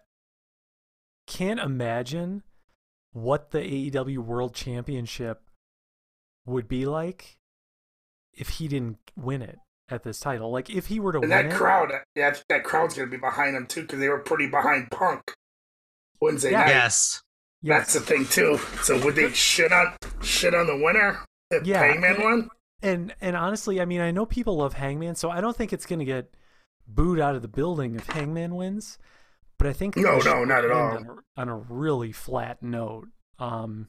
Speaker 3: can't imagine what the AEW World Championship would be like if he didn't win it at this title. Like if he were to
Speaker 4: And
Speaker 3: win
Speaker 4: that
Speaker 3: it,
Speaker 4: crowd, yeah, that crowd's gonna be behind him too because they were pretty behind Punk Wednesday
Speaker 3: Yeah.
Speaker 4: night.
Speaker 2: yes.
Speaker 4: That's the thing too. So would they shit on shit on the winner if
Speaker 3: Yeah,
Speaker 4: Hangman
Speaker 3: and-
Speaker 4: won?
Speaker 3: And and honestly, I mean, I know people love Hangman, so I don't think it's gonna get booed out of the building if Hangman wins. But I think
Speaker 4: No, no, not at all.
Speaker 3: On a, on a really flat note. Um,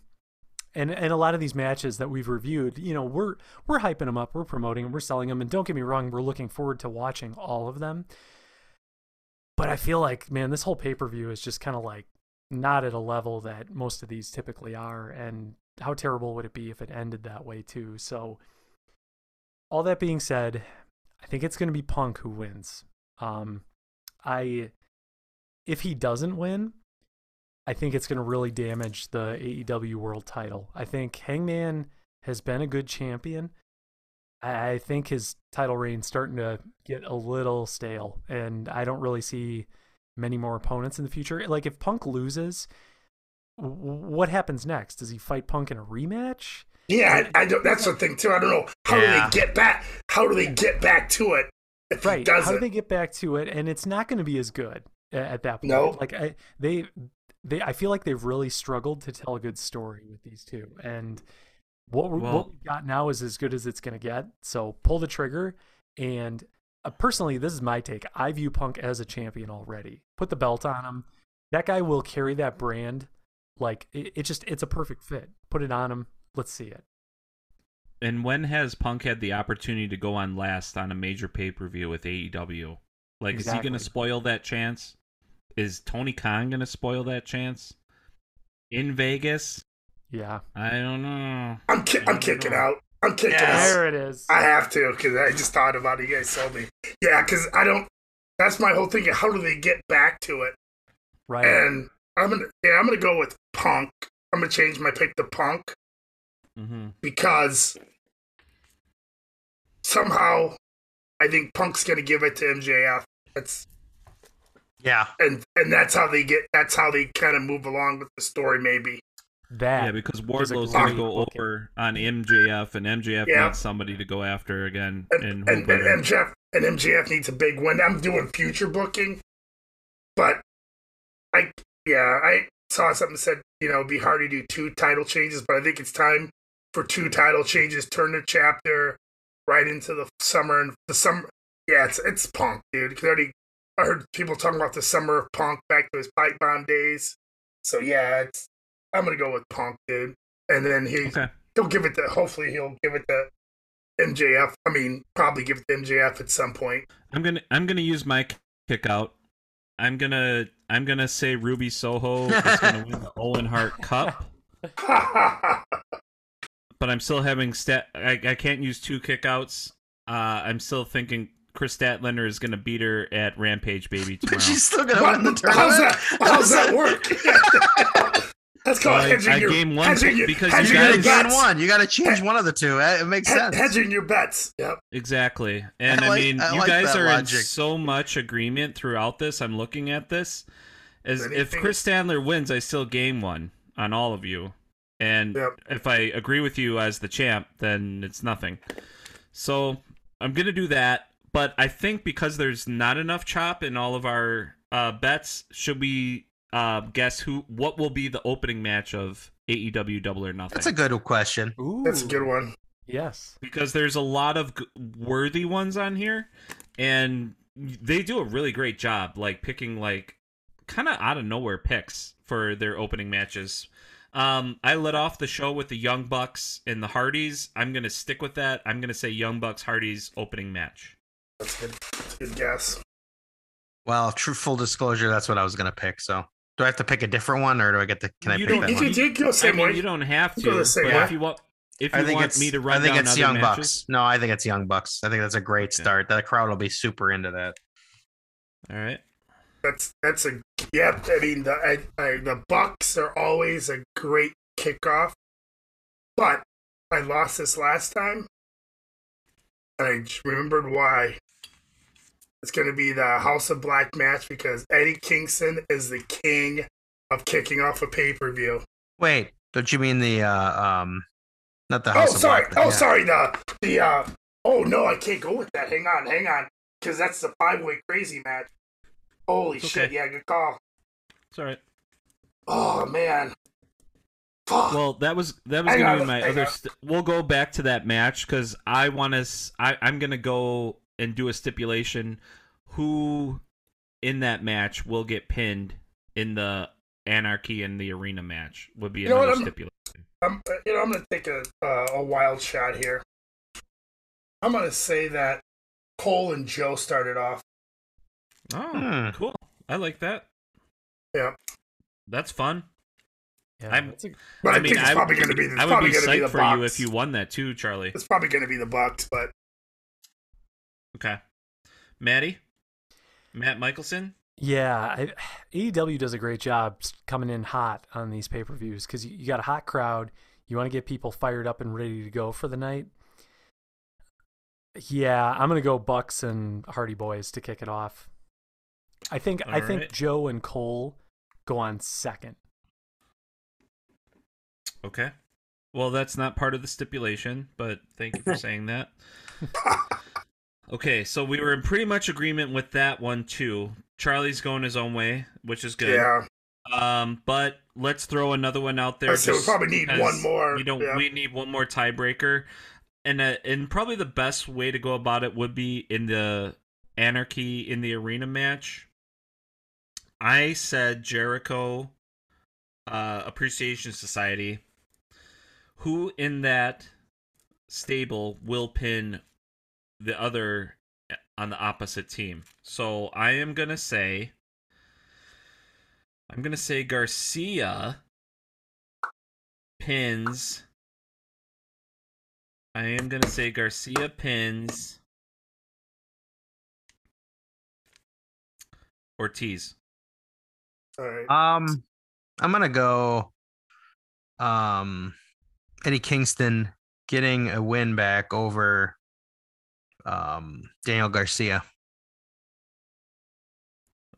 Speaker 3: and and a lot of these matches that we've reviewed, you know, we're we're hyping them up, we're promoting them, we're selling them, and don't get me wrong, we're looking forward to watching all of them. But I feel like, man, this whole pay per view is just kind of like not at a level that most of these typically are, and how terrible would it be if it ended that way too? So, all that being said, I think it's going to be Punk who wins. Um, I, if he doesn't win, I think it's going to really damage the AEW World Title. I think Hangman has been a good champion. I I think his title reign's starting to get a little stale, and I don't really see many more opponents in the future. Like if Punk loses, what happens next? Does he fight Punk in a rematch?
Speaker 4: Yeah, I, I don't. That's the thing too. I don't know how
Speaker 2: Yeah.
Speaker 4: do they get back. How do they get back to it if
Speaker 3: right how
Speaker 4: doesn't?
Speaker 3: do they get back to it and it's not going to be as good a- at that point
Speaker 4: No.
Speaker 3: like i they they i feel like they've really struggled to tell a good story with these two and what, we
Speaker 1: Well-
Speaker 3: what we've got now is as good as it's going to get so pull the trigger and uh, personally, this is my take. I view Punk as a champion already. Put the belt on him. That guy will carry that brand. Like it, it just it's a perfect fit. Put it on him. Let's see it.
Speaker 1: And when has Punk had the opportunity to go on last on a major pay per view with AEW? Like, is he going to spoil that chance? Is Tony Khan going to spoil that chance in Vegas?
Speaker 3: Yeah.
Speaker 1: I don't know.
Speaker 4: I'm ki- I'm kicking out. I'm kicking out.
Speaker 3: There it is.
Speaker 4: I have to because I just thought about it. You guys told me. Yeah, because I don't. That's my whole thing. How do they get back to it?
Speaker 3: Right.
Speaker 4: And I'm gonna. Yeah, I'm gonna go with Punk. I'm gonna change my pick to Punk
Speaker 1: mm-hmm.
Speaker 4: because somehow I think Punk's gonna give it to MJF. That's
Speaker 2: Yeah.
Speaker 4: and and that's how they get. That's how they kind of move along with the story. Maybe.
Speaker 3: that
Speaker 1: Yeah, because Wardlow's going to go
Speaker 3: booking.
Speaker 1: over on MJF, and MJF
Speaker 4: Yeah.
Speaker 1: needs somebody to go after again.
Speaker 4: And,
Speaker 1: And,
Speaker 4: and,
Speaker 1: who
Speaker 4: and, MJF and MJF needs a big win. I'm doing future booking, but I yeah I saw something that said you know it'd be hard to do two title changes, but I think it's time for two title changes. Turn the chapter right into the summer and the summer. Yeah, it's it's Punk, dude. already I heard people talking about the summer of Punk back to his pipe bomb days. So yeah, it's I'm gonna go with Punk, dude. And then he
Speaker 1: okay.
Speaker 4: he'll give it to hopefully he'll give it to MJF. I mean, probably give it to MJF at some point.
Speaker 1: I'm gonna I'm gonna use my kick out. I'm gonna I'm gonna say Ruby Soho is gonna win the Owen Hart Cup, but I'm still having stat. I, I can't use two kickouts. Uh, I'm still thinking Kris Statlander is gonna beat her at Rampage, baby tomorrow.
Speaker 2: But she's still gonna win the tournament.
Speaker 4: how's that? How's that work? That's called
Speaker 1: Well, I-
Speaker 4: hedging
Speaker 1: I
Speaker 4: your
Speaker 1: game one
Speaker 4: hedging your,
Speaker 1: because you
Speaker 4: hedging
Speaker 2: You gotta
Speaker 1: guys-
Speaker 2: gain one. You gotta change one of the two. It makes
Speaker 4: Hed-
Speaker 2: sense.
Speaker 4: hedging your bets. Yep.
Speaker 1: Exactly. And
Speaker 2: I
Speaker 1: I, mean,
Speaker 2: I
Speaker 1: you
Speaker 2: like
Speaker 1: guys are
Speaker 2: logic.
Speaker 1: in so much agreement throughout this. I'm looking at this. As if Kris Statlander wins, I still game one on all of you. And
Speaker 4: Yep.
Speaker 1: if I agree with you as the champ, then it's nothing. So I'm gonna do that. But I think because there's not enough chop in all of our uh, bets, should we uh, guess who what will be the opening match of AEW Double or Nothing?
Speaker 2: That's a good question.
Speaker 3: Ooh.
Speaker 4: That's a good one.
Speaker 3: Yes.
Speaker 1: because there's a lot of g- worthy ones on here and they do a really great job like picking like kind of out of nowhere picks for their opening matches um i let off the show with the young bucks and the hardys i'm gonna stick with that i'm gonna say young bucks hardys opening match
Speaker 4: That's good. That's a good guess.
Speaker 2: Well, true full disclosure, that's what I was gonna pick. So, do I have to pick a different one, or do I get to? Can I
Speaker 1: You
Speaker 2: pick
Speaker 1: don't-
Speaker 2: that
Speaker 4: You
Speaker 2: one?
Speaker 4: can, you can go
Speaker 1: i
Speaker 4: same
Speaker 1: mean
Speaker 4: way.
Speaker 1: you don't have
Speaker 4: You go
Speaker 1: to
Speaker 4: the same
Speaker 1: but
Speaker 4: way.
Speaker 1: if you want if
Speaker 2: I
Speaker 1: you
Speaker 2: think
Speaker 1: want
Speaker 2: it's
Speaker 1: me to run,
Speaker 2: I
Speaker 1: run
Speaker 2: think
Speaker 1: down
Speaker 2: it's
Speaker 1: other
Speaker 2: Young
Speaker 1: matches
Speaker 2: Bucks. No, I think it's Young Bucks. I think that's a great
Speaker 1: Okay.
Speaker 2: start. The crowd will be super into that.
Speaker 1: all right
Speaker 4: That's that's a yeah. I mean the I, I, the Bucks are always a great kickoff, but I lost this last time, and I just remembered why. It's going to be the House of Black match because Eddie Kingston is the king of kicking off a pay per view.
Speaker 2: Wait, don't you mean the uh, um, not the
Speaker 4: Oh,
Speaker 2: House of
Speaker 4: sorry.
Speaker 2: Black?
Speaker 4: Oh,
Speaker 2: yeah.
Speaker 4: sorry. The the uh. Oh no, I can't go with that. Hang on, hang on, because that's the five way crazy match. Holy
Speaker 1: It's
Speaker 4: shit! Yeah, good call.
Speaker 1: it's all right
Speaker 4: Oh man. Fuck.
Speaker 1: Well, that was that was
Speaker 4: Hang
Speaker 1: gonna
Speaker 4: on,
Speaker 1: be my other. St- we'll go back to that match because I want to. I I'm gonna go and do a stipulation. Who in that match will get pinned in the Anarchy in the Arena match? Would be
Speaker 4: You know
Speaker 1: another
Speaker 4: I'm-
Speaker 1: stipulation.
Speaker 4: I'm, you know, I'm gonna take a uh, a wild shot here. I'm gonna say that Cole and Joe started off.
Speaker 1: Oh,
Speaker 2: Hmm.
Speaker 1: cool! I like that.
Speaker 4: Yeah,
Speaker 1: That's fun.
Speaker 3: Yeah.
Speaker 1: I'm-
Speaker 3: that's a-
Speaker 4: but I,
Speaker 1: I mean,
Speaker 4: think it's
Speaker 1: I
Speaker 4: probably gonna be. It's
Speaker 1: I would
Speaker 4: probably
Speaker 1: be
Speaker 4: gonna be
Speaker 1: for
Speaker 4: Bucks.
Speaker 1: you if you won that too, Charlie.
Speaker 4: It's probably gonna be the Bucks, but
Speaker 1: Okay, Maddie, Matt Michelson.
Speaker 3: Yeah, I, AEW does a great job coming in hot on these pay per views because you, you got a hot crowd. You want to get people fired up and ready to go for the night. Yeah, I'm gonna go Bucks and Hardy Boys to kick it off. I think I think Joe and Cole go on second.
Speaker 1: Okay. Well, that's not part of the stipulation, but thank you for saying that. Okay, so we were in pretty much agreement with that one too. Charlie's going his own way, which is good.
Speaker 4: yeah,
Speaker 1: Um, but let's throw another one out there.
Speaker 4: I say we probably need one more,
Speaker 1: We don't.
Speaker 4: yeah.
Speaker 1: We need one more tiebreaker, and uh, and probably the best way to go about it would be in the Anarchy in the Arena match, I said Jericho uh, Appreciation Society. Who in that stable will pin the other on the opposite team? So I am gonna say, I'm gonna say Garcia pins. I am gonna say Garcia pins Ortiz.
Speaker 4: All right.
Speaker 2: Um, I'm gonna go. Um, Eddie Kingston getting a win back over um Daniel Garcia.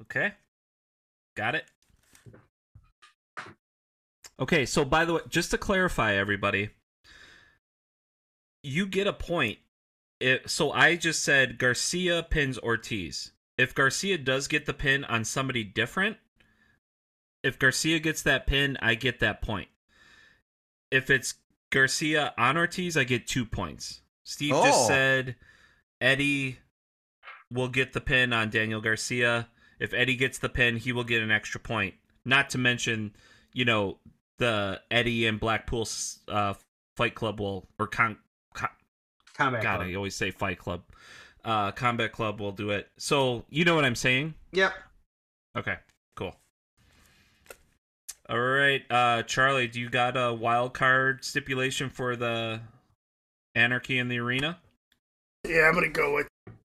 Speaker 1: Okay. Got it. Okay, so by the way, just to clarify everybody, you get a point. It, so I just said Garcia pins Ortiz. If Garcia does get the pin on somebody different, if Garcia gets that pin, I get that point. If it's Garcia on Ortiz, I get two points. Steve just
Speaker 2: Oh.
Speaker 1: said Eddie will get the pin on Daniel Garcia. If Eddie gets the pin, he will get an extra point. Not to mention, you know, the Eddie and Blackpool uh, Fight Club will or con, con
Speaker 2: Combat.
Speaker 1: God, I always say Fight Club. Uh, Combat Club will do it. So you know what I'm saying?
Speaker 2: Yep.
Speaker 1: Okay, cool. All right, uh, Charlie, do you got a wild card stipulation for the Anarchy in the Arena?
Speaker 4: Yeah, I'm gonna go with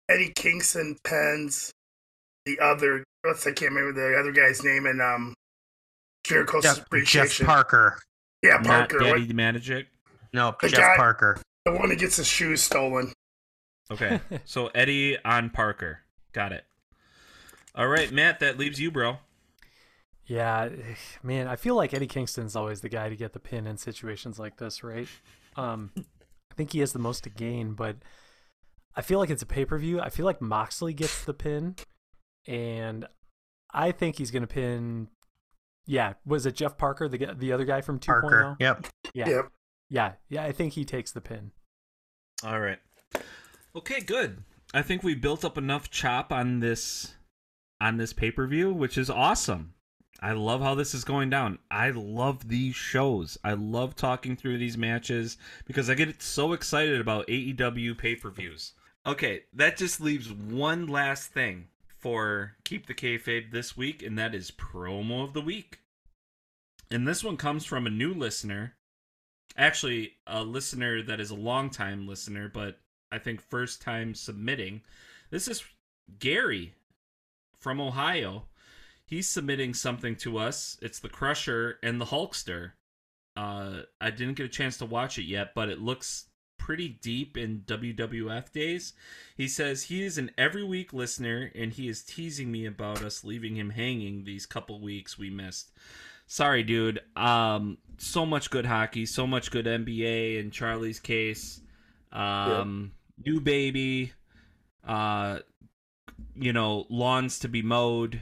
Speaker 4: Eddie Kingston pens the other. What's I can't remember the other guy's name and um Jericho's
Speaker 2: Jeff,
Speaker 4: appreciation.
Speaker 2: Jeff Parker.
Speaker 4: yeah,
Speaker 1: Not
Speaker 4: Parker,
Speaker 1: Daddy
Speaker 4: what-
Speaker 1: the Magic.
Speaker 2: No,
Speaker 4: The
Speaker 2: Jeff
Speaker 4: guy-
Speaker 2: Parker.
Speaker 4: the one that gets his shoes stolen.
Speaker 1: Okay, so Eddie on Parker. Got it. All right, Matt, that leaves you, bro.
Speaker 3: Yeah, man, I feel like Eddie Kingston's always the guy to get the pin in situations like this, right? Um, I think he has the most to gain, but I feel like it's a pay per view. I feel like Moxley gets the pin, and I think he's gonna pin. Yeah, was it Jeff Parker, the the other guy from 2.0?
Speaker 2: Parker. Yep.
Speaker 3: Yeah,
Speaker 4: Yep.
Speaker 3: yeah, yeah. I think he takes the pin.
Speaker 1: All right. Okay, good. I think we built up enough chop on this on this pay-per-view, which is awesome. I love how this is going down. I love these shows. I love talking through these matches because I get so excited about AEW pay-per-views. Okay, that just leaves one last thing for Keep the Kayfabe this week, and that is promo of the week. And this one comes from a new listener actually a listener that is a long time listener, but I think first time submitting. This is Gary from Ohio. He's submitting something to us. It's the Crusher and the Hulkster. Uh, I didn't get a chance to watch it yet, but it looks pretty deep in WWF days. He says he is an every week listener and he is teasing me about us leaving him hanging these couple weeks we missed sorry dude um so much good hockey so much good nba in charlie's case um new baby uh you know lawns to be mowed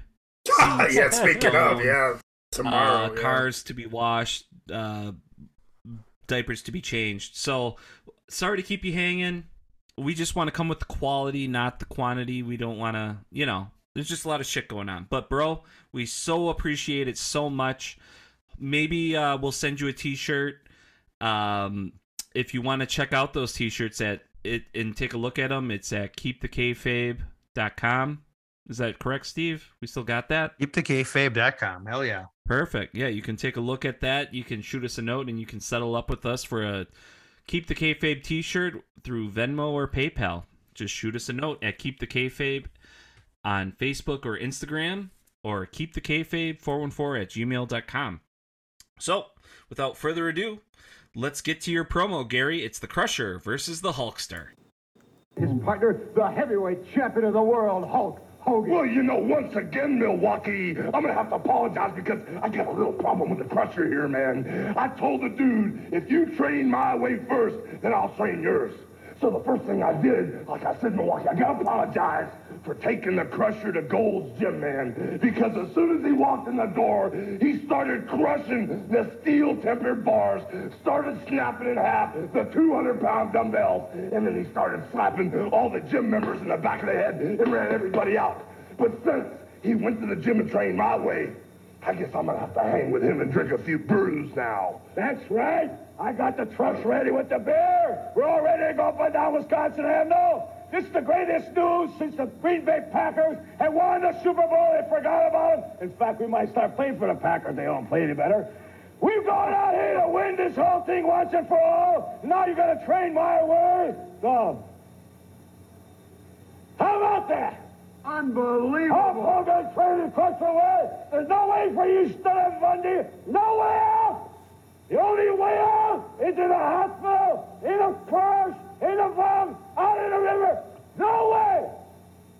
Speaker 4: yeah, speaking of, yeah, tomorrow.
Speaker 1: uh,
Speaker 4: yeah.
Speaker 1: cars to be washed uh diapers to be changed. So sorry to keep you hanging. We just want to come with the quality not the quantity. We don't want to you know there's just a lot of shit going on. But bro we so appreciate it so much. Maybe uh we'll send you a t-shirt um if you want to check out those t-shirts at it and take a look at them it's at keepthekayfabe.com is that correct steve we still got that
Speaker 2: KeepTheKayfabe.com. Hell yeah.
Speaker 1: Perfect. Yeah, you can take a look at that. You can shoot us a note, and you can settle up with us for a Keep the Kayfabe T-shirt through Venmo or PayPal. Just shoot us a note at Keep the Kayfabe on Facebook or Instagram, or Keep the Kayfabe 414 at gmail.com. So, without further ado, let's get to your promo, Gary. It's the Crusher versus the Hulkster.
Speaker 5: His partner, the heavyweight champion of the world, Hulk Hogan.
Speaker 6: Well, you know, once again, Milwaukee, I'm gonna have to apologize because I got a little problem with the crusher here, man. I told the dude, if you train my way first, then I'll train yours. So the first thing I did, like I said, Milwaukee, I gotta apologize for taking the crusher to Gold's Gym, man. Because as soon as he walked in the door, he started crushing the steel tempered bars, started snapping in half the 200 pound dumbbells, and then he started slapping all the gym members in the back of the head and ran everybody out. But since he went to the gym and trained my way, I guess I'm gonna have to hang with him and drink a few brews now.
Speaker 5: That's right. I got the trucks ready with the beer. We're all ready to go up and down Wisconsin Avenue. This is the greatest news since the Green Bay Packers had won the Super Bowl. They forgot about it. In fact, we might start playing for the Packers. They don't play any better. We've gone out here to win this whole thing once and for all. Now you're gonna train my way. Dom. How about that?
Speaker 7: Unbelievable.
Speaker 5: Hulk Hogan traded Crusher away. There's no way for you, Stud Bundy. No way out. The only way out is in a hospital, in a crash, in the bomb, out in the river. No way.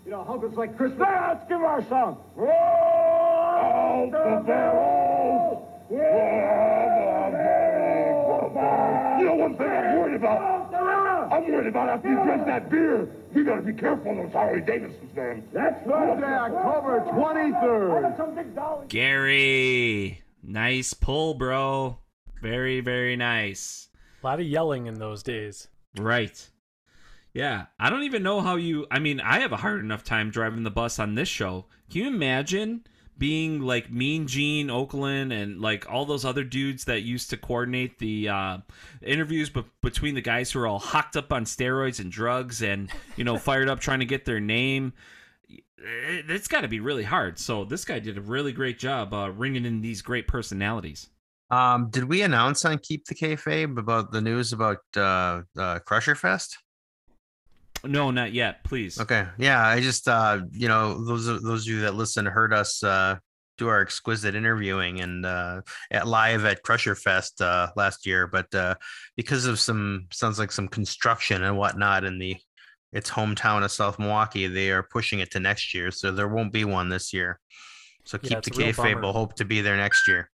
Speaker 5: You know, Hulk is like Christmas. Now, let's give our song. Roll the barrels.
Speaker 6: You know one thing I'm worried about? I'm worried about after you drink that beer. You gotta be careful on those Harley Davidsons, man.
Speaker 5: That's right.
Speaker 7: Tuesday, October 23rd.
Speaker 1: Gary, nice pull, bro. Very, very nice.
Speaker 3: A lot of yelling in those days.
Speaker 1: Right. Yeah. I don't even know how you. I mean, I have a hard enough time driving the bus on this show. Can you imagine being like Mean Gene Okerlund and like all those other dudes that used to coordinate the uh, interviews be- between the guys who are all hocked up on steroids and drugs and, you know, fired up trying to get their name? It- It's got to be really hard. So this guy did a really great job uh, ringing in these great personalities.
Speaker 2: Um, did we announce on Keep the Kayfabe about the news about uh, uh Crusher Fest?
Speaker 1: No, not yet. Please.
Speaker 2: Okay, yeah, I just uh, you know, those of those of you that listen heard us uh do our exquisite interviewing and uh at live at Crusher Fest uh last year, but uh because of some sounds like some construction and whatnot in the its hometown of South Milwaukee, they are pushing it to next year, so there won't be one this year. So keep
Speaker 3: it's
Speaker 2: the
Speaker 3: a real
Speaker 2: kayfabe. We'll hope to be there next year.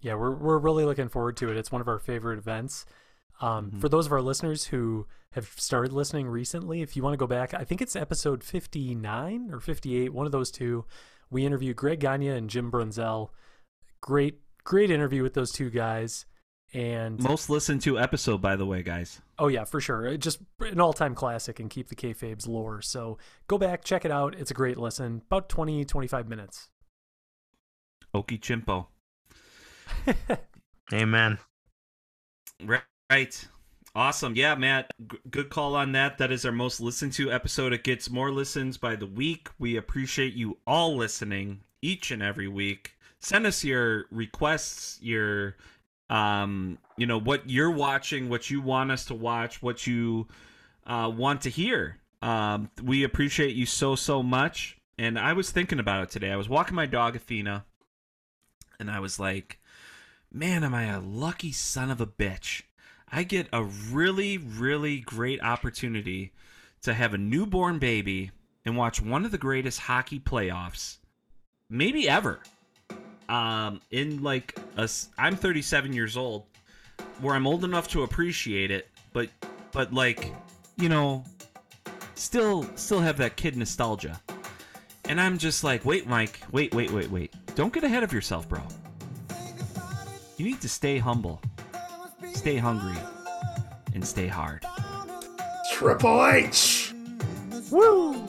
Speaker 3: Yeah, we're we're really looking forward to it. It's one of our favorite events. Um, For those of our listeners who have started listening recently, if you want to go back, I think it's episode 59 or 58, one of those two. We interviewed Greg Gagne and Jim Brunzell. Great, great interview with those two guys. And
Speaker 1: Most listened to episode, by the way, guys.
Speaker 3: oh yeah, for sure, just an all-time classic and keep the kayfabe's lore. So go back, check it out. It's a great listen. About 20, 25 minutes.
Speaker 1: Okie Chimpo.
Speaker 2: Amen.
Speaker 1: Right. Awesome. Yeah, Matt. G- good call on that. That is our most listened to episode. It gets more listens by the week. We appreciate you all listening each and every week. Send us your requests, your um, you know, what you're watching, what you want us to watch, what you uh want to hear. Um, we appreciate you so so much. And I was thinking about it today. I was walking my dog Athena and I was like, man, am I a lucky son of a bitch. I get a really, really great opportunity to have a newborn baby and watch one of the greatest hockey playoffs, maybe ever. Um, in like a, I'm 37 years old, where I'm old enough to appreciate it, but, but like, you know, still, still have that kid nostalgia. And I'm just like, wait, Mike, wait, wait, wait, wait. Don't get ahead of yourself, bro. You need to stay humble, stay hungry, and stay hard.
Speaker 4: Triple H.
Speaker 3: Woo!